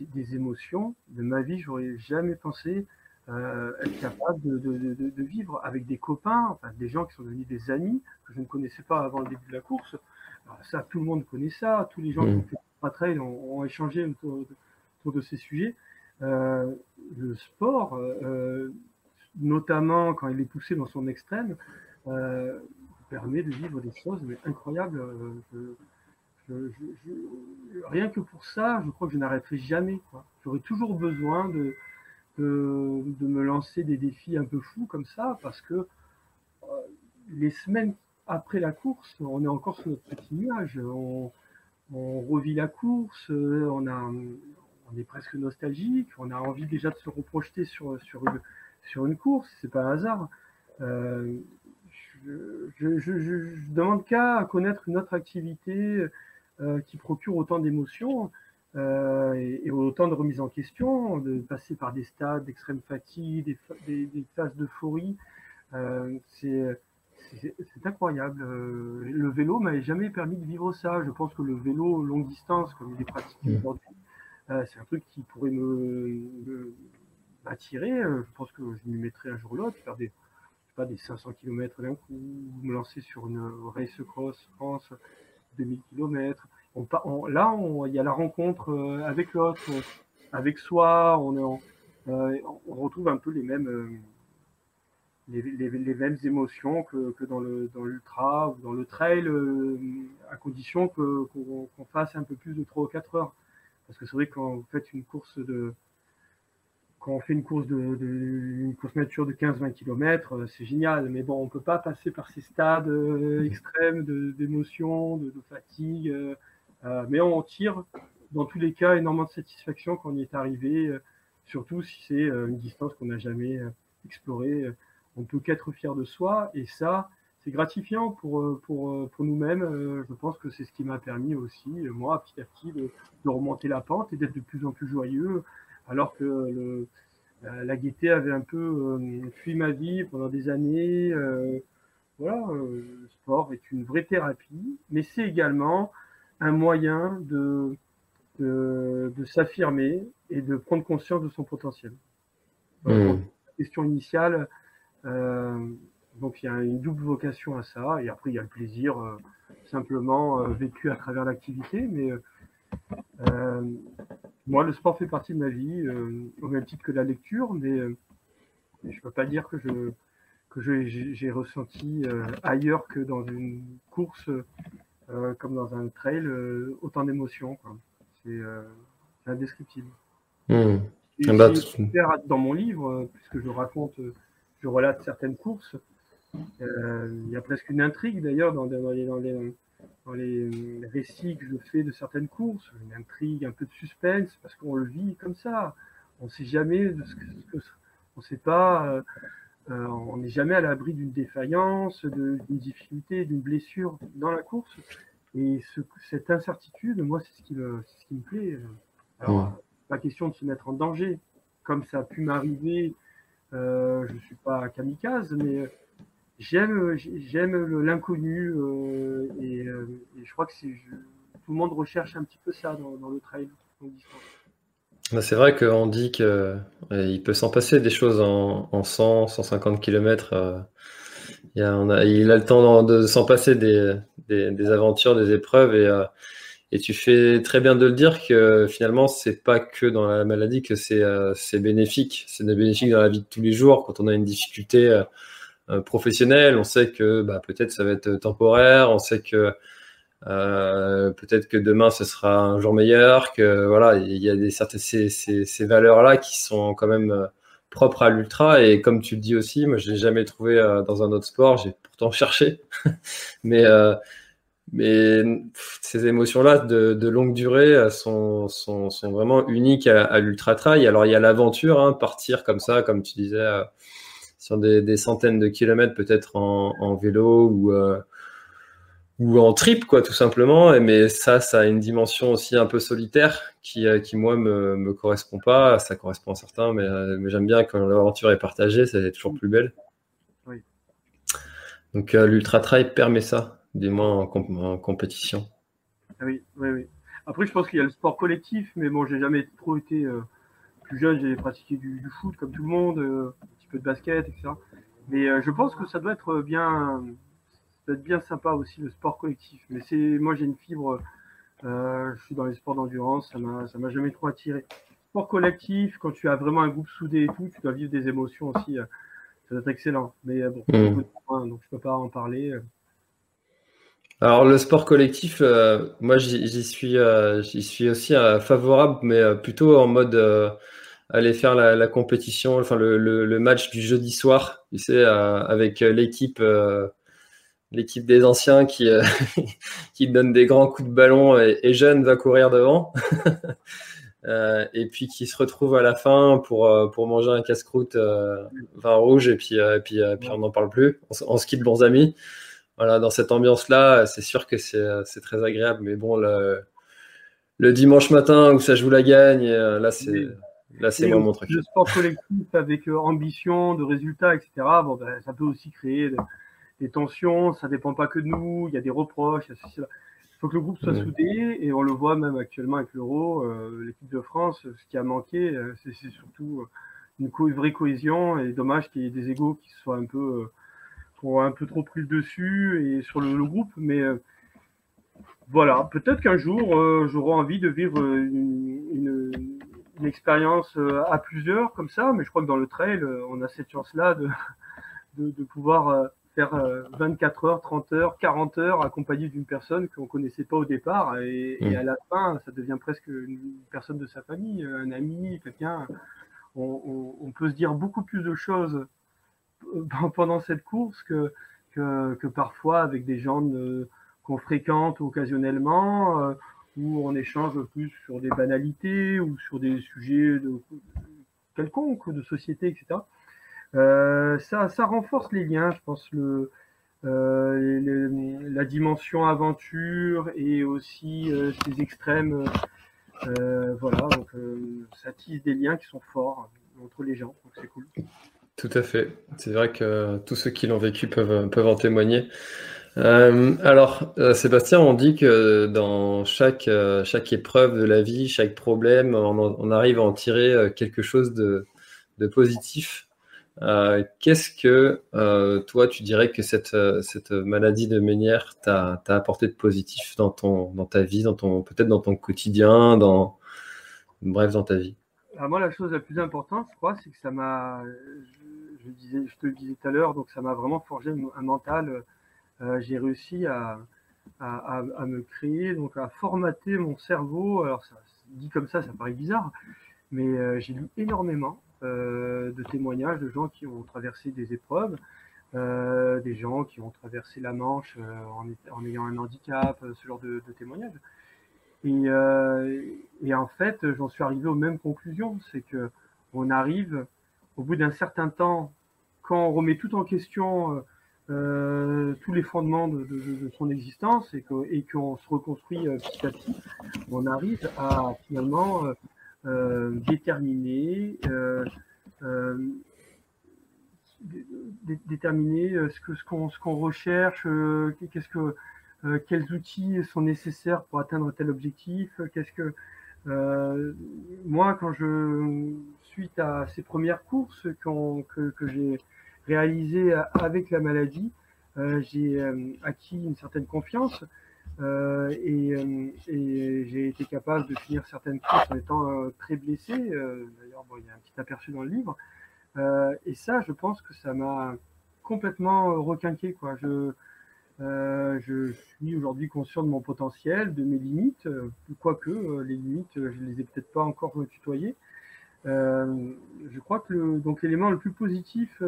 des émotions de ma vie, j'aurais jamais pensé être capable de, vivre avec des copains, enfin, des gens qui sont devenus des amis que je ne connaissais pas avant le début de la course. Ça, tout le monde connaît ça. Tous les gens qui mm. ont fait ultra-trail ont, échangé autour de ces sujets. Euh, le sport, euh, notamment quand il est poussé dans son extrême, euh, permet de vivre des choses incroyables. rien que pour ça, je crois que je n'arrêterai jamais. J'aurai toujours besoin de, de, me lancer des défis un peu fous comme ça, parce que les semaines après la course, on est encore sur notre petit nuage. On, on revit la course, on a, on est presque nostalgique, on a envie déjà de se reprojeter sur, sur, une, sur une course, c'est pas un hasard. Euh, je, ne demande qu'à connaître une autre activité euh, qui procure autant d'émotions euh, et, autant de remises en question, de passer par des stades d'extrême fatigue, des, des, phases d'euphorie. c'est c'est incroyable. le vélo m'avait jamais permis de vivre ça. Je pense que le vélo longue distance, comme il est pratiqué mmh. aujourd'hui, euh, c'est un truc qui pourrait me, m'attirer. Euh, je pense que je m'y mettrai un jour ou l'autre, faire des, pas, des 500 km d'un coup, me lancer sur une race cross France, 2000 km. On, là, il y a la rencontre euh, avec l'autre, avec soi. On, on retrouve un peu les mêmes, les, les, mêmes émotions que, que dans le dans l'ultra ou dans le trail, à condition qu'on, fasse un peu plus de 3 ou 4 heures. Parce que c'est vrai que quand vous faites une course de quand on fait une course de, une course nature de 15-20 km, c'est génial. Mais bon, on peut pas passer par ces stades euh, extrêmes d'émotion, de, de, fatigue. Euh, euh, mais on tire dans tous les cas énormément de satisfaction quand on y est arrivé, surtout si c'est une distance qu'on n'a jamais explorée. On peut qu'être fier de soi et ça, c'est gratifiant pour, euh, pour, euh, pour nous-mêmes. Euh, je pense que c'est ce qui m'a permis aussi, moi, petit à petit, de, de remonter la pente et d'être de plus en plus joyeux, alors que le, la gaieté avait un peu fui ma vie pendant des années. voilà, le sport est une vraie thérapie, mais c'est également un moyen de, de, de s'affirmer et de prendre conscience de son potentiel. Mmh. La question initiale, donc il y a une double vocation à ça, et après il y a le plaisir euh, simplement euh, vécu à travers l'activité, mais euh, moi le sport fait partie de ma vie, au même titre que la lecture, mais je ne peux pas dire que je que j'ai ressenti ailleurs que dans une course comme dans un trail autant d'émotions. C'est indescriptible. Mmh. Bah, dans mon livre, puisque je raconte, je relate certaines courses, euh, il y a presque une intrigue d'ailleurs dans, dans, les, dans, les, dans, les, récits que je fais de certaines courses, une intrigue, un peu de suspense, parce qu'on le vit comme ça. On ne sait jamais de ce que, on sait pas. Euh, on n'est jamais à l'abri d'une défaillance, d'une difficulté, d'une blessure dans la course. Et cette incertitude, moi, c'est ce, qui me, ce qui me plaît. Alors, pas question de se mettre en danger, comme ça a pu m'arriver. Je ne suis pas kamikaze, mais j'aime j'aime l'inconnu euh, et, euh, et, je crois que tout le monde recherche un petit peu ça dans, dans le trail bah, c'est vrai qu'on dit qu'il il peut s'en passer des choses en, en 100, 150 km. il, a, le temps de, s'en passer des, des, des, aventures, des épreuves. Et, euh, et tu fais très bien de le dire que finalement, c'est pas que dans la maladie que c'est bénéfique. C'est bénéfique dans la vie de tous les jours. Quand on a une difficulté, euh, professionnel. On sait que bah, peut-être ça va être temporaire. On sait que euh, peut-être que demain ce sera un jour meilleur. Que voilà, il y a des certaines ces, ces, valeurs là qui sont quand même euh, propres à l'ultra. Et comme tu le dis aussi, moi je l'ai jamais trouvé dans un autre sport. J'ai pourtant cherché, mais mais ces émotions-là de, de, longue durée sont, sont, sont vraiment uniques à, à l'ultra trail. Alors il y a l'aventure, hein, partir comme ça, comme tu disais, sur des, centaines de kilomètres, peut-être en, vélo ou, euh, ou en trip, quoi, tout simplement. Mais ça, ça a une dimension aussi un peu solitaire qui, euh, qui moi, me, me correspond pas. Ça correspond à certains, mais, euh, mais j'aime bien quand l'aventure est partagée, c'est toujours plus belle. Oui. Donc, l'ultra trail permet ça, du moins en, compétition. Ah oui, oui, oui. Après, je pense qu'il y a le sport collectif, mais bon, j'ai jamais trop été plus jeune, j'ai pratiqué du, du, foot comme tout le monde de basket, etc. Mais euh, je pense que ça doit être bien, être bien sympa aussi le sport collectif. Mais c'est, moi j'ai une fibre, euh, je suis dans les sports d'endurance, ça m'a, ça m'a jamais trop attiré. Sport collectif, quand tu as vraiment un groupe soudé et tout, tu dois vivre des émotions aussi. Euh, ça doit être excellent. Mais bon, mmh. donc je peux pas en parler. Alors le sport collectif, moi j'y suis, j'y suis aussi favorable, mais plutôt en mode aller faire la, compétition, enfin le, match du jeudi soir, tu sais, euh, avec l'équipe euh, des anciens qui euh, donne des grands coups de ballon et, jeune va courir devant. et puis qui se retrouve à la fin pour, manger un casse-croûte vin rouge et puis, et puis, on n'en parle plus. On, se quitte bons amis. Voilà, dans cette ambiance-là, c'est sûr que c'est très agréable. Mais bon, le, le dimanche matin où ça joue la gagne, là, c'est Là, c'est vraiment mon truc. Le sport collectif avec euh, ambition, de résultats, etc. Bon, ben, ça peut aussi créer des, tensions. Ça dépend pas que de nous. Il y a des reproches. Il faut que le groupe soit soudé et on le voit même actuellement avec l'Euro, euh, l'équipe de France. Ce qui a manqué, euh, c'est surtout une, vraie cohésion et dommage qu'il y ait des égaux qui soient un peu, un peu trop pris dessus et sur le, groupe. Mais voilà, peut-être qu'un jour j'aurai envie de vivre une une expérience euh, à plusieurs comme ça, mais je crois que dans le trail, euh, on a cette chance-là de, de, de, pouvoir euh, faire 24 heures, 30 heures, 40 heures accompagné d'une personne qu'on connaissait pas au départ et, et, mm. à la fin, ça devient presque une personne de sa famille, un ami, quelqu'un. On, on, on, peut se dire beaucoup plus de choses pendant cette course que, que, parfois avec des gens qu'on fréquente occasionnellement où on échange plus sur des banalités ou sur des sujets de, quelconques, de société, etc. Euh, ça, ça renforce les liens, je pense, le, euh, la dimension aventure et aussi euh, ces extrêmes. Euh, voilà, donc euh, ça tisse des liens qui sont forts entre les gens, donc c'est cool. Tout à fait. C'est vrai que tous ceux qui l'ont vécu peuvent, peuvent en témoigner. Euh, alors, euh, Sébastien, on dit que dans chaque, euh, épreuve de la vie, chaque problème, on, arrive à en tirer quelque chose de, positif. Qu'est-ce que toi, tu dirais que cette, maladie de Ménière t'a apporté de positif dans, ton, dans ta vie, dans ton peut-être dans ton quotidien, dans bref, dans ta vie? Alors moi, la chose la plus importante, je crois, c'est que ça m'a, je, te le disais tout à l'heure, donc ça m'a vraiment forgé un mental euh, j'ai réussi à, me créer, donc à formater mon cerveau. Alors, ça, dit comme ça, ça paraît bizarre, mais euh, j'ai lu énormément euh, de témoignages de gens qui ont traversé des épreuves, euh, des gens qui ont traversé la Manche en, ayant un handicap, ce genre de, de témoignages. Et, et, en fait, j'en suis arrivé aux mêmes conclusions, c'est que on arrive au bout d'un certain temps quand on remet tout en question, tous les fondements de, son existence et qu'on et se reconstruit petit à petit, on arrive à finalement déterminer déterminer ce que ce qu'on ce qu'on recherche, qu'est-ce que quels outils sont nécessaires pour atteindre tel objectif, qu'est-ce que moi quand je suite à ces premières courses que, j'ai réalisées avec la maladie, j'ai acquis une certaine confiance et, et j'ai été capable de finir certaines courses en étant très blessé. D'ailleurs, il y a un petit aperçu dans le livre. Euh, et ça, je pense que ça m'a complètement requinqué. Je, euh, je suis aujourd'hui conscient de mon potentiel, de mes limites, euh, quoique les limites, je les ai peut-être pas encore tutoyées. Je crois que le, donc l'élément le plus positif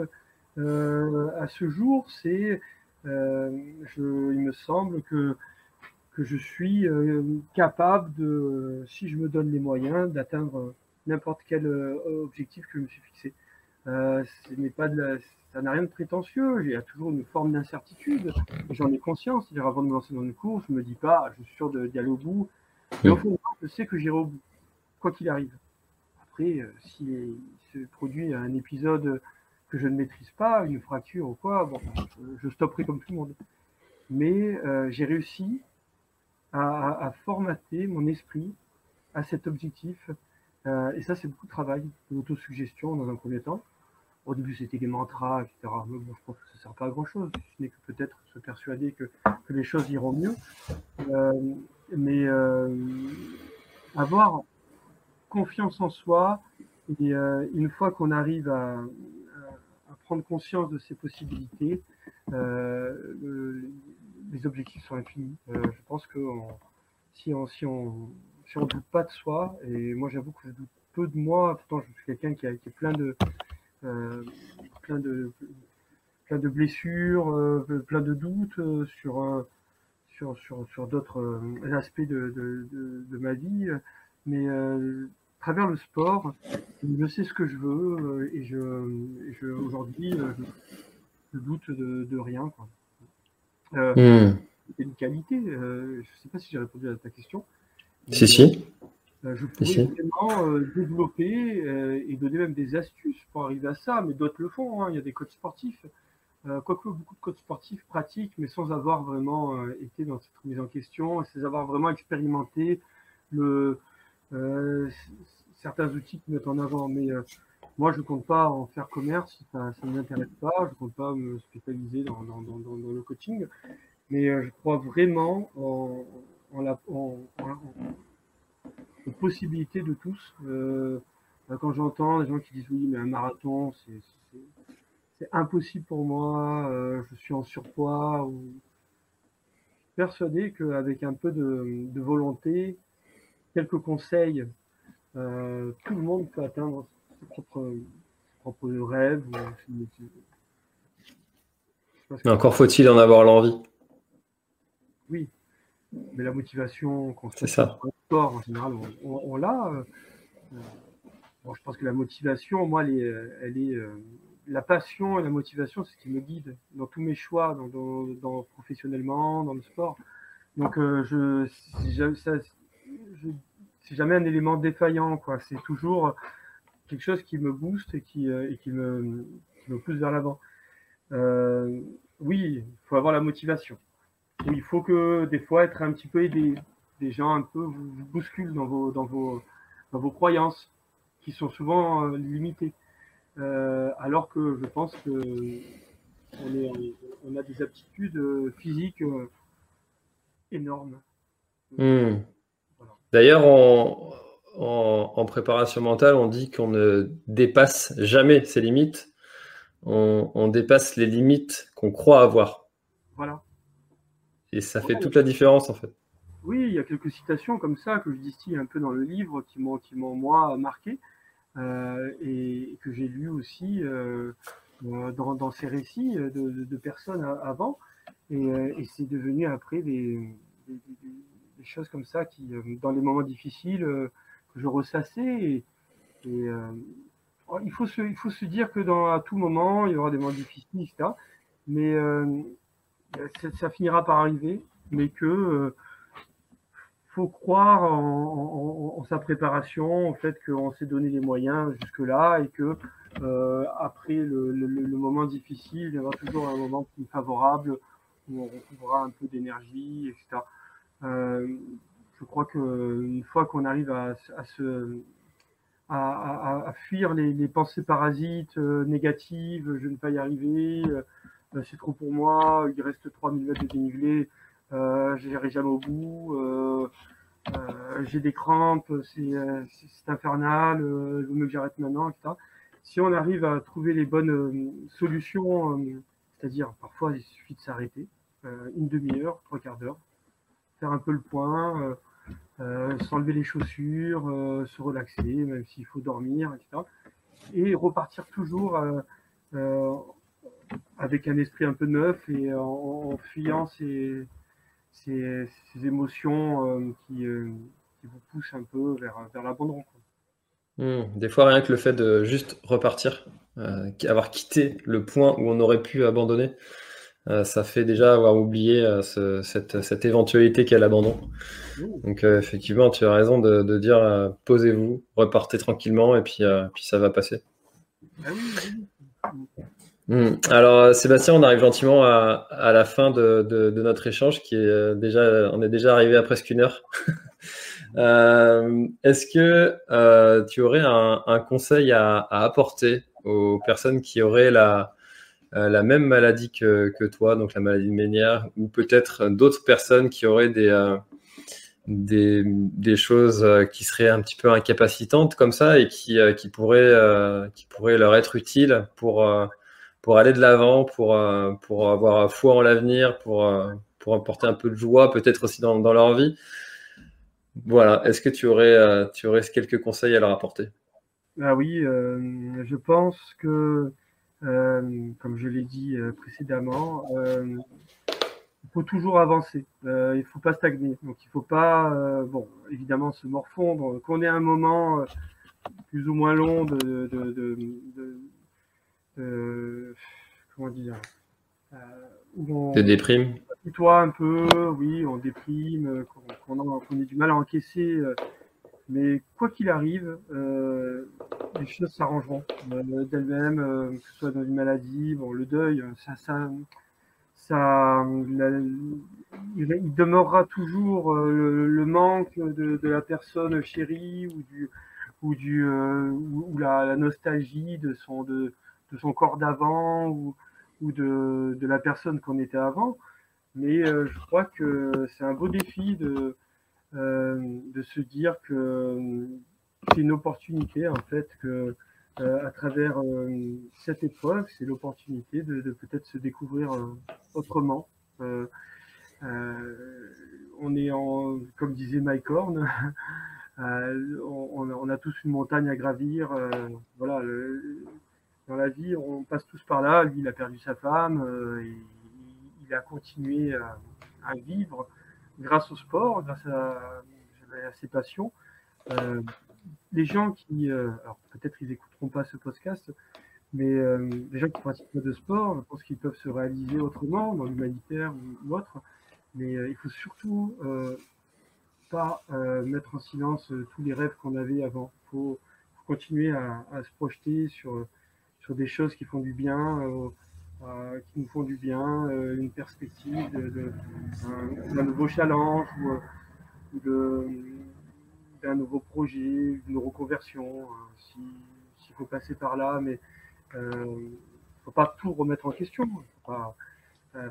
à ce jour, c'est, je, il me semble que que je suis capable de, si je me donne les moyens, d'atteindre n'importe quel objectif que je me suis fixé. Euh, ce n'est pas de ça n'a rien de prétentieux. Il y a toujours une forme d'incertitude. J'en ai conscience. cest avant de me lancer dans une course, je me dis pas, je suis sûr d'y aller au bout. Mais au fond, je sais que j'irai au bout, quoi qu'il arrive. Après, euh, s'il se produit un épisode que je ne maîtrise pas, une fracture ou quoi, bon, je, stopperai comme tout le monde. Mais euh, j'ai réussi à, formater mon esprit à cet objectif. et ça, c'est beaucoup de travail, de l'autosuggestion dans un premier temps. Au début, c'était des mantras, etc. Mais bon, je pense que ça ne sert pas à grand-chose. Ce n'est que peut-être se persuader que, les choses iront mieux. Euh, mais euh, avoir confiance en soi, et euh, une fois qu'on arrive à, prendre conscience de ces possibilités, le, les objectifs sont infinis. je pense que si on si on si on doute pas de soi, et moi j'avoue que je doute peu de moi, pourtant je suis quelqu'un qui, qui est plein de euh, plein de plein de blessures, euh, plein de doutes euh, sur sur, sur, sur d'autres aspects de, de, de, ma vie. Mais travers le sport, je sais ce que je veux et je, je aujourd'hui, je, doute de, de rien. Quoi. Euh, hmm. C'est une qualité. je ne sais pas si j'ai répondu à ta question. Si, si. Euh, je pourrais vraiment euh, développer euh, et donner même des astuces pour arriver à ça, mais d'autres le font. Hein. Il y a des coachs sportifs, quoique beaucoup de coachs sportifs pratiquent, mais sans avoir vraiment été dans cette remise en question, sans avoir vraiment expérimenté le, certains outils qui mettent en avant. Mais moi, je ne compte pas en faire commerce, ça, ne m'intéresse pas, je ne compte pas me spécialiser dans, dans, dans, dans le coaching, mais je crois vraiment en, en, la, en, en possibilité de tous. Euh, quand j'entends des gens qui disent oui, mais un marathon, c'est impossible pour moi, euh, je suis en surpoids, ou persuadé qu'avec un peu de, volonté, quelques conseils, euh, tout le monde peut atteindre ses propres, rêves. Mais encore faut-il en avoir l'envie. Oui, mais la motivation qu'on se ça. sport, en général, on, l'a. Euh, bon, je pense que la motivation, moi, elle est, elle est euh, la passion et la motivation, c'est ce qui me guide dans tous mes choix, dans, dans, professionnellement, dans le sport. Donc, euh, je, c'est jamais un élément défaillant, quoi. C'est toujours quelque chose qui me booste et qui, et qui, me, me pousse vers l'avant. oui, il faut avoir la motivation il faut que des fois être un petit peu aidé. Des gens un peu vous, bousculent dans vos, dans, vos, vos croyances qui sont souvent euh, limitées. Euh, alors que je pense que on, a des aptitudes euh, physiques énormes. Hmm. D'ailleurs, en, en, préparation mentale, on dit qu'on ne dépasse jamais ses limites. On, on dépasse les limites qu'on croit avoir. Voilà. Et ça fait toute la différence en fait. Oui, il y a quelques citations comme ça que je distille un peu dans le livre qui m'ont, moi marqué euh, et que j'ai lu aussi euh, dans, dans, ces récits de, de, personnes avant. Et, euh, et, c'est devenu après des, des, des, choses comme ça qui, dans les moments difficiles, que je ressassais et, et il, faut se, il faut se dire que dans, à tout moment, il y aura des moments difficiles, etc. Mais ça, finira par arriver, mais que faut croire en, sa préparation, au fait qu'on s'est donné les moyens jusque-là et que euh, après le, moment difficile, il y aura toujours un moment plus favorable où on retrouvera un peu d'énergie, etc. Euh, je crois qu'une fois qu'on arrive à, fuir les, pensées parasites euh, négatives, je ne vais pas y arriver, c'est trop pour moi, il reste 3000 mètres de dénivelé, euh, j'irai jamais au bout, euh, euh, j'ai des crampes, c'est infernal, je veux que j'arrête maintenant, etc. Si on arrive à trouver les bonnes solutions, c'est-à-dire parfois il suffit de s'arrêter, une demi-heure, trois quarts d'heure, faire un peu le point, s'enlever les chaussures, se relaxer, même s'il faut dormir, etc. Et repartir toujours avec un esprit un peu neuf et en, fuyant ces, ces, émotions euh, qui, euh, vous poussent un peu vers, vers l'abandon. Hmm. Des fois, rien que le fait de juste repartir, euh, avoir quitté le point où on aurait pu abandonner, ça fait déjà avoir oublié cette, cette, éventualité qu'est l'abandon. Donc, effectivement, tu as raison de, de dire posez-vous, repartez tranquillement et puis, puis ça va passer. Ah Hmm. Alors euh, Sébastien, on arrive gentiment à, la fin de, notre échange qui est euh, déjà, on est déjà arrivé à presque une heure. Euh, est-ce que tu aurais un, conseil à, apporter aux personnes qui auraient la, la même maladie que, toi, donc la maladie de Ménière, ou peut-être d'autres personnes qui auraient des, des, des, choses qui seraient un petit peu incapacitantes comme ça et qui, qui, pourraient, qui pourraient leur être utiles pour pour aller de l'avant, pour, euh, pour avoir foi en l'avenir, pour, euh, pour apporter un peu de joie, peut-être aussi dans, dans, leur vie. Voilà, est-ce que tu aurais, euh, tu aurais quelques conseils à leur apporter? Ah oui, je pense que, comme je l'ai dit précédemment, il faut toujours avancer. il ne faut pas stagner. Donc il ne faut pas, bon, évidemment, se morfondre. Qu'on ait un moment plus ou moins long de, de, de, euh, comment dire euh, on, Des déprimes Toi un peu, oui, on déprime, qu'on ait du mal à encaisser. Euh, mais quoi qu'il arrive, les choses s'arrangeront d'elles-mêmes, que ce soit dans une maladie, bon, le deuil, ça, ça, ça il, demeurera toujours le, manque de, la personne chérie ou du ou du ou, la, la, nostalgie de son de de son corps d'avant ou, ou de, de, la personne qu'on était avant. Mais euh, je crois que c'est un beau défi de, euh, de se dire que c'est une opportunité, en fait, que euh, à travers cette épreuve, c'est l'opportunité de, de peut-être se découvrir autrement. on est en, comme disait Mike Horn, on, on, a tous une montagne à gravir. voilà, le, dans la vie, on passe tous par là. Lui, il a perdu sa femme, euh, et il a continué à, vivre grâce au sport, grâce à, ses passions. Euh, les gens qui, euh, alors peut-être ils n'écouteront pas ce podcast, mais les gens qui pratiquent pas de sport, je pense qu'ils peuvent se réaliser autrement, dans l'humanitaire ou, autre. Mais il faut surtout pas mettre en silence tous les rêves qu'on avait avant. Il faut, continuer à, à, se projeter sur sur des choses qui font du bien, euh, euh, qui nous font du bien, euh, une perspective d'un nouveau challenge ou, d'un nouveau projet, d'une reconversion, s'il faut passer par là, mais il ne faut pas tout remettre en question. Faut pas,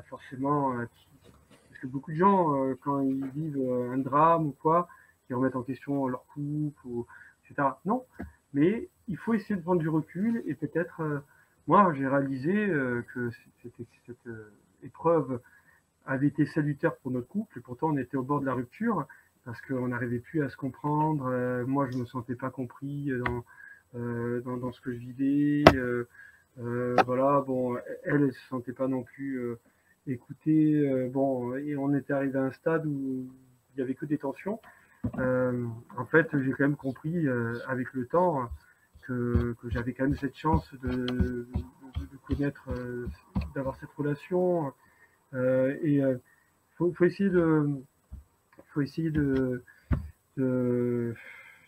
forcément, parce que beaucoup de gens, quand ils vivent un drame ou quoi, ils remettent en question leur couple, ou, etc. Non, mais il faut essayer de prendre du recul et peut-être, euh, moi j'ai réalisé euh, que cette, euh, épreuve avait été salutaire pour notre couple et pourtant on était au bord de la rupture parce qu'on n'arrivait plus à se comprendre. moi je me sentais pas compris dans, dans, ce que je vivais. voilà, bon, elle, elle se sentait pas non plus écoutée. bon, et on était arrivé à un stade où il y avait que des tensions. en fait, j'ai quand même compris avec le temps que, j'avais quand même cette chance de, connaître, d'avoir cette relation. et il faut, essayer de, faut essayer de,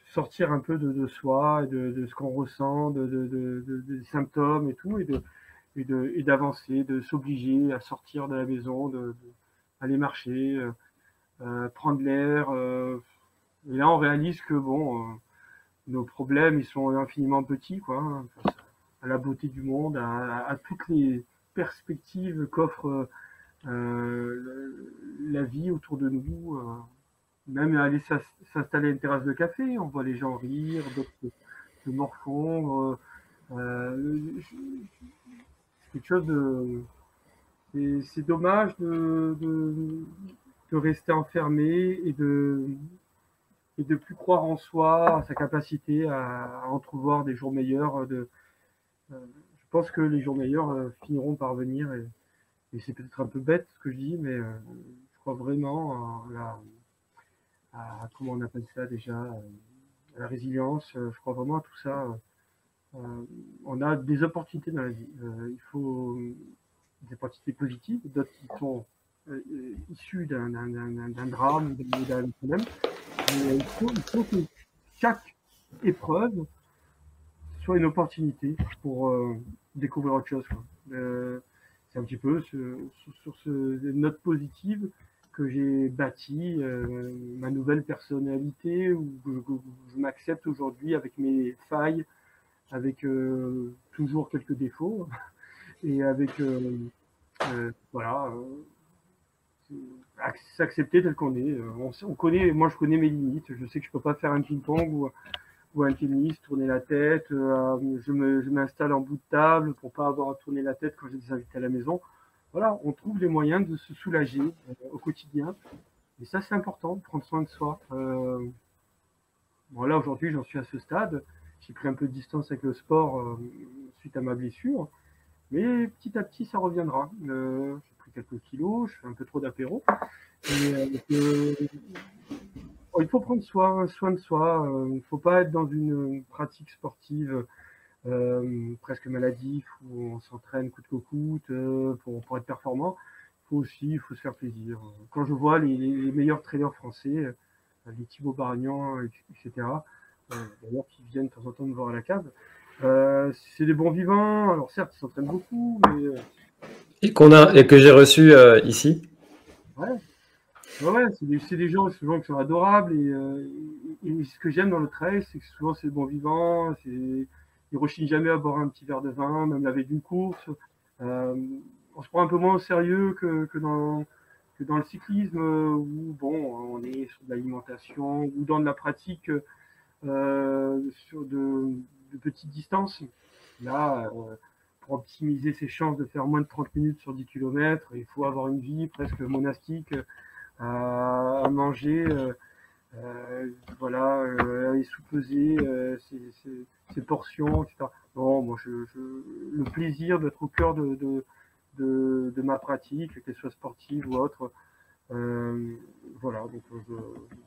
sortir un peu de, soi, de, ce qu'on ressent, de, des symptômes et tout, et de d'avancer, de, s'obliger à sortir de la maison, de, aller marcher, euh, euh, prendre l'air. Euh, et là, on réalise que bon, nos problèmes, ils sont infiniment petits, quoi, hein, à la beauté du monde, à, toutes les perspectives qu'offre la vie autour de nous même aller s'installer à une terrasse de café, on voit les gens rire, d'autres se morfondre. Euh, quelque chose de. C'est dommage de, de, rester enfermé et de et de plus croire en soi, à sa capacité à, entrevoir des jours meilleurs. De, euh, je pense que les jours meilleurs euh, finiront par venir et, c'est peut-être un peu bête ce que je dis, mais je crois vraiment à la, comment on appelle ça déjà, euh, la résilience. Euh, je crois vraiment à tout ça. Euh, on a des opportunités dans la vie. il faut des opportunités positives, d'autres qui sont issues d'un drame, d'un problème. Il, faut, il faut que chaque épreuve soit une opportunité pour découvrir autre chose. c'est un petit peu sur ce note positive que j'ai bâti euh, ma nouvelle personnalité, où je, m'accepte aujourd'hui avec mes failles, avec euh, toujours quelques défauts, et avec euh, voilà, s'accepter tel qu'on est. On, connaît, moi je connais mes limites. Je sais que je peux pas faire un ping-pong ou, un tennis, tourner la tête. je m'installe en bout de table pour pas avoir à tourner la tête quand j'ai des invités à la maison voilà, on trouve les moyens de se soulager euh, au quotidien. Et ça, c'est important, prendre soin de soi. Euh, bon, là, aujourd'hui, j'en suis à ce stade. J'ai pris un peu de distance avec le sport euh, suite à ma blessure. Mais petit à petit, ça reviendra. Quelques kilos, je fais un peu trop d'apéro. il faut prendre soin, soin de soi. Il ne faut pas être dans une pratique sportive euh, presque maladif, où on s'entraîne coûte que coûte euh, pour, être performant. Il faut aussi il faut se faire plaisir. Quand je vois les, meilleurs trailers français, euh, les Thibaut Barignan, etc., d'ailleurs qui viennent de temps en temps me voir à la cave, c'est des bons vivants. Alors certes, ils s'entraînent beaucoup, mais... Et, qu'on a, et que j'ai reçu ici Ouais, ouais, c'est des, gens souvent qui sont adorables et, et ce que j'aime dans le trail, c'est que souvent c'est des bons vivants, c'est il rechigne jamais à boire un petit verre de vin, même la veille d'une course. Euh, on se prend un peu moins au sérieux que, que, dans, que dans le cyclisme, où bon, on est sur de l'alimentation ou dans de la pratique euh, sur de, de, petites distances. Là, euh, optimiser ses chances de faire moins de 30 minutes sur 10 km, il faut avoir une vie presque monastique, à manger euh, voilà, euh, aller sous-peser euh, ses, portions, etc. Bon, moi, je, le plaisir d'être au cœur de, de, de, de ma pratique, qu'elle soit sportive ou autre, euh, voilà, donc je,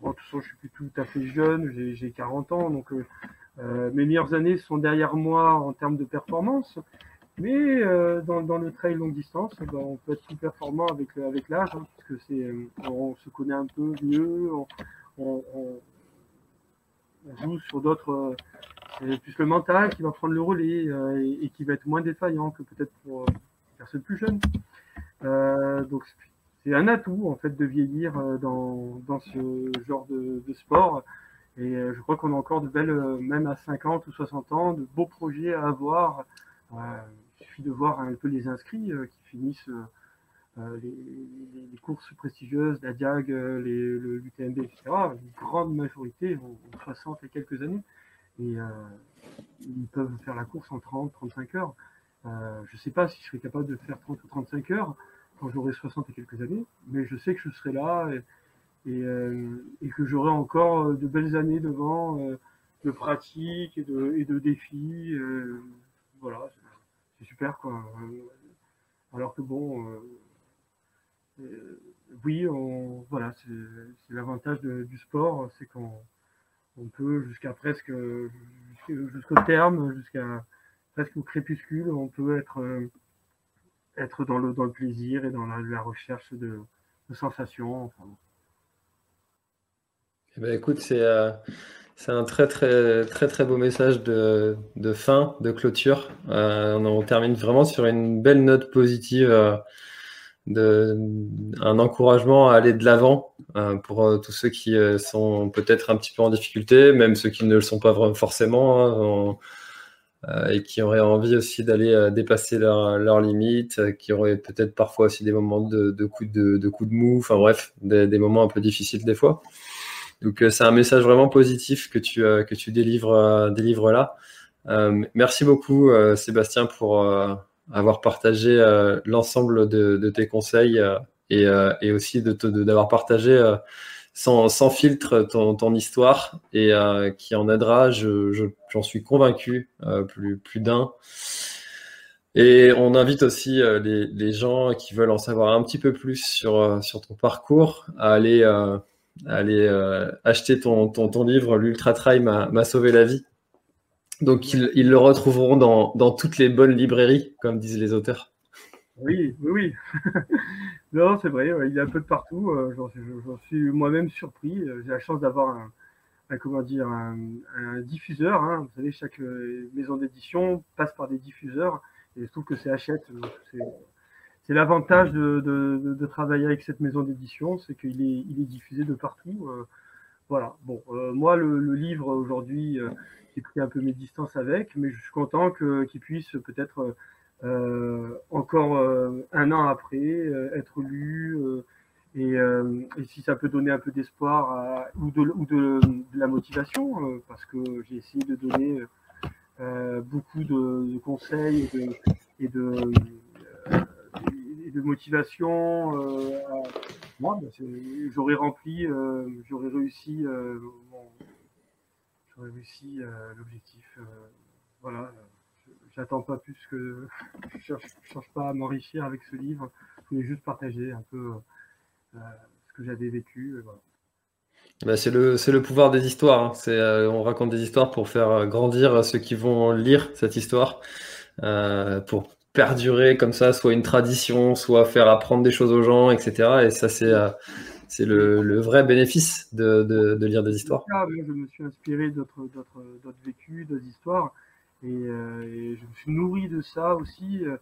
bon, de toute je suis plus tout à fait jeune, j'ai 40 ans, donc euh, mes meilleures années sont derrière moi en termes de performance. Mais euh, dans, dans, le trail longue distance, eh ben, on peut être plus performant avec, avec l'âge, hein, parce que c'est, on se connaît un peu mieux, on, on, joue sur d'autres. Euh, c'est plus le mental qui va prendre le relais euh, et, qui va être moins défaillant que peut-être pour les euh, personnes plus jeunes. donc c'est un atout en fait de vieillir dans, dans ce genre de, sport. Et je crois qu'on a encore de belles, même à 50 ou 60 ans, de beaux projets à avoir. il suffit de voir un peu les inscrits qui finissent euh, les, courses prestigieuses, la Diag, euh, le UTMB, etc., une grande majorité ont, 60 et quelques années. Et euh, ils peuvent faire la course en 30, 35 heures. je ne sais pas si je serai capable de faire 30 ou 35 heures quand j'aurai 60 et quelques années, mais je sais que je serai là et, que j'aurai encore de belles années devant de pratique et de, et de défis. voilà, c'est super quoi. Alors que bon, euh, oui, on, voilà, c'est l'avantage du sport, c'est qu'on on peut jusqu'à presque jusqu'au terme, jusqu'à presque au crépuscule, on peut être, être dans, le, dans le plaisir et dans la, recherche de, sensations. Enfin, eh ben, écoute, c'est c'est un très très très très beau message de, de fin, de clôture. Euh, on, termine vraiment sur une belle note positive, euh, de, un encouragement à aller de l'avant euh, pour tous ceux qui sont peut-être un petit peu en difficulté, même ceux qui ne le sont pas forcément. Hein, et qui auraient envie aussi d'aller dépasser leurs leur limites, qui auraient peut-être parfois aussi des moments de, de coups de, coups de mou, enfin bref, des, des moments un peu difficiles des fois. Donc euh, c'est un message vraiment positif que tu, euh, que tu délivres, euh, délivres là. merci beaucoup Sébastien pour avoir partagé l'ensemble de, de, tes conseils et, et aussi d'avoir de, partagé sans, sans, filtre ton, ton histoire et qui en aidera, j'en je, j'en suis convaincu, plus, plus d'un. Et on invite aussi les, les, gens qui veulent en savoir un petit peu plus sur, sur ton parcours à aller aller euh, acheter ton, ton, livre, l'Ultra Trail m'a sauvé la vie. Donc ils, ils le retrouveront dans, dans, toutes les bonnes librairies, comme disent les auteurs. Oui, oui, oui. non, c'est vrai, il est un peu de partout. Euh, j'en suis moi-même surpris. Euh, j'ai la chance d'avoir un, comment dire, un diffuseur. Hein. Vous savez, chaque maison d'édition passe par des diffuseurs. Et je trouve que c'est Hachette. C'est l'avantage de, travailler avec cette maison d'édition, c'est qu'il est, il est diffusé de partout. Euh, voilà. Bon, euh, moi, le, livre aujourd'hui, euh, j'ai pris un peu mes distances avec, mais je suis content qu'il puisse peut-être encore un an après être lu. Et, si ça peut donner un peu d'espoir ou, de, ou de, la motivation, parce que j'ai essayé de donner beaucoup de, conseils et de de motivation. Euh, moi, bah, j'aurais rempli, euh, j'aurais réussi, euh, j'aurais réussi l'objectif. voilà, j'attends pas plus que, je cherche, cherche pas à m'enrichir avec ce livre. Je voulais juste partager un peu ce que j'avais vécu. Bah, c'est le, le pouvoir des histoires. Hein. C'est, on raconte des histoires pour faire grandir ceux qui vont lire cette histoire, pour perdurer comme ça, soit une tradition, soit faire apprendre des choses aux gens, etc. Et ça, c'est euh, le, vrai bénéfice de, de, de, lire des histoires. je me suis inspiré d'autres vécus, d'autres histoires, et, euh, et, je me suis nourri de ça aussi. Euh,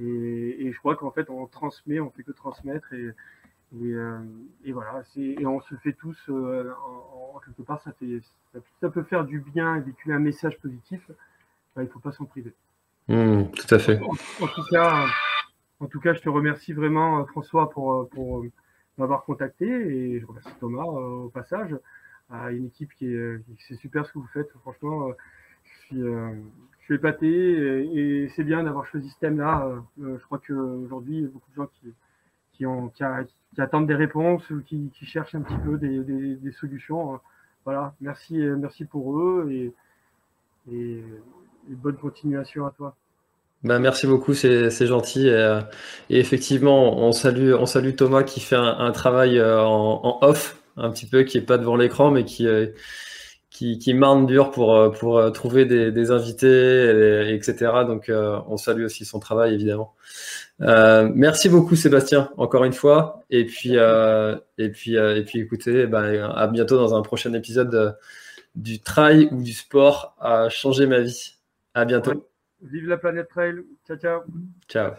et, et je crois qu'en fait, on transmet, on fait que transmettre, et, et, voilà, et on se fait tous, en, quelque part, ça, fait, ça, peut faire du bien véhiculer un message positif. Ben, il ne faut pas s'en priver. Mmh, tout à fait. En, tout cas, en tout cas, je te remercie vraiment, euh, François, pour, euh, pour euh, m'avoir contacté et je remercie Thomas au passage. à une équipe qui est, c'est super ce que vous faites. Franchement, je suis, je suis épaté et, c'est bien d'avoir choisi ce thème-là. je crois qu'aujourd'hui, il y a beaucoup de gens qui, qui, ont, qui, attendent des réponses ou qui, qui, cherchent un petit peu des, des, des solutions. Voilà, merci, merci pour eux et, et bonne continuation à toi. Ben, merci beaucoup, c'est gentil. Euh, et, effectivement, on salue, on salue Thomas qui fait un, travail euh, en, off, un petit peu, qui est pas devant l'écran, mais qui, euh, qui, qui marne dur pour, pour trouver des, des invités, etc. Donc, on salue aussi son travail, évidemment. merci beaucoup, Sébastien, encore une fois. Et puis, et puis, et puis, écoutez, ben, à bientôt dans un prochain épisode du trail ou du sport à changer ma vie. À bientôt. Vive la planète trail. Ciao, ciao. Ciao.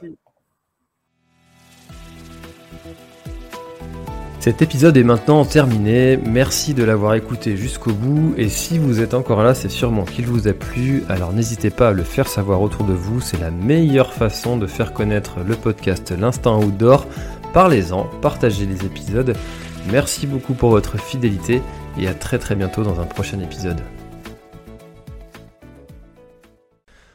Cet épisode est maintenant terminé, merci de l'avoir écouté jusqu'au bout et si vous êtes encore là c'est sûrement qu'il vous a plu, alors n'hésitez pas à le faire savoir autour de vous, c'est la meilleure façon de faire connaître le podcast L'Instant Outdoor. Parlez-en, partagez les épisodes, merci beaucoup pour votre fidélité et à très très bientôt dans un prochain épisode.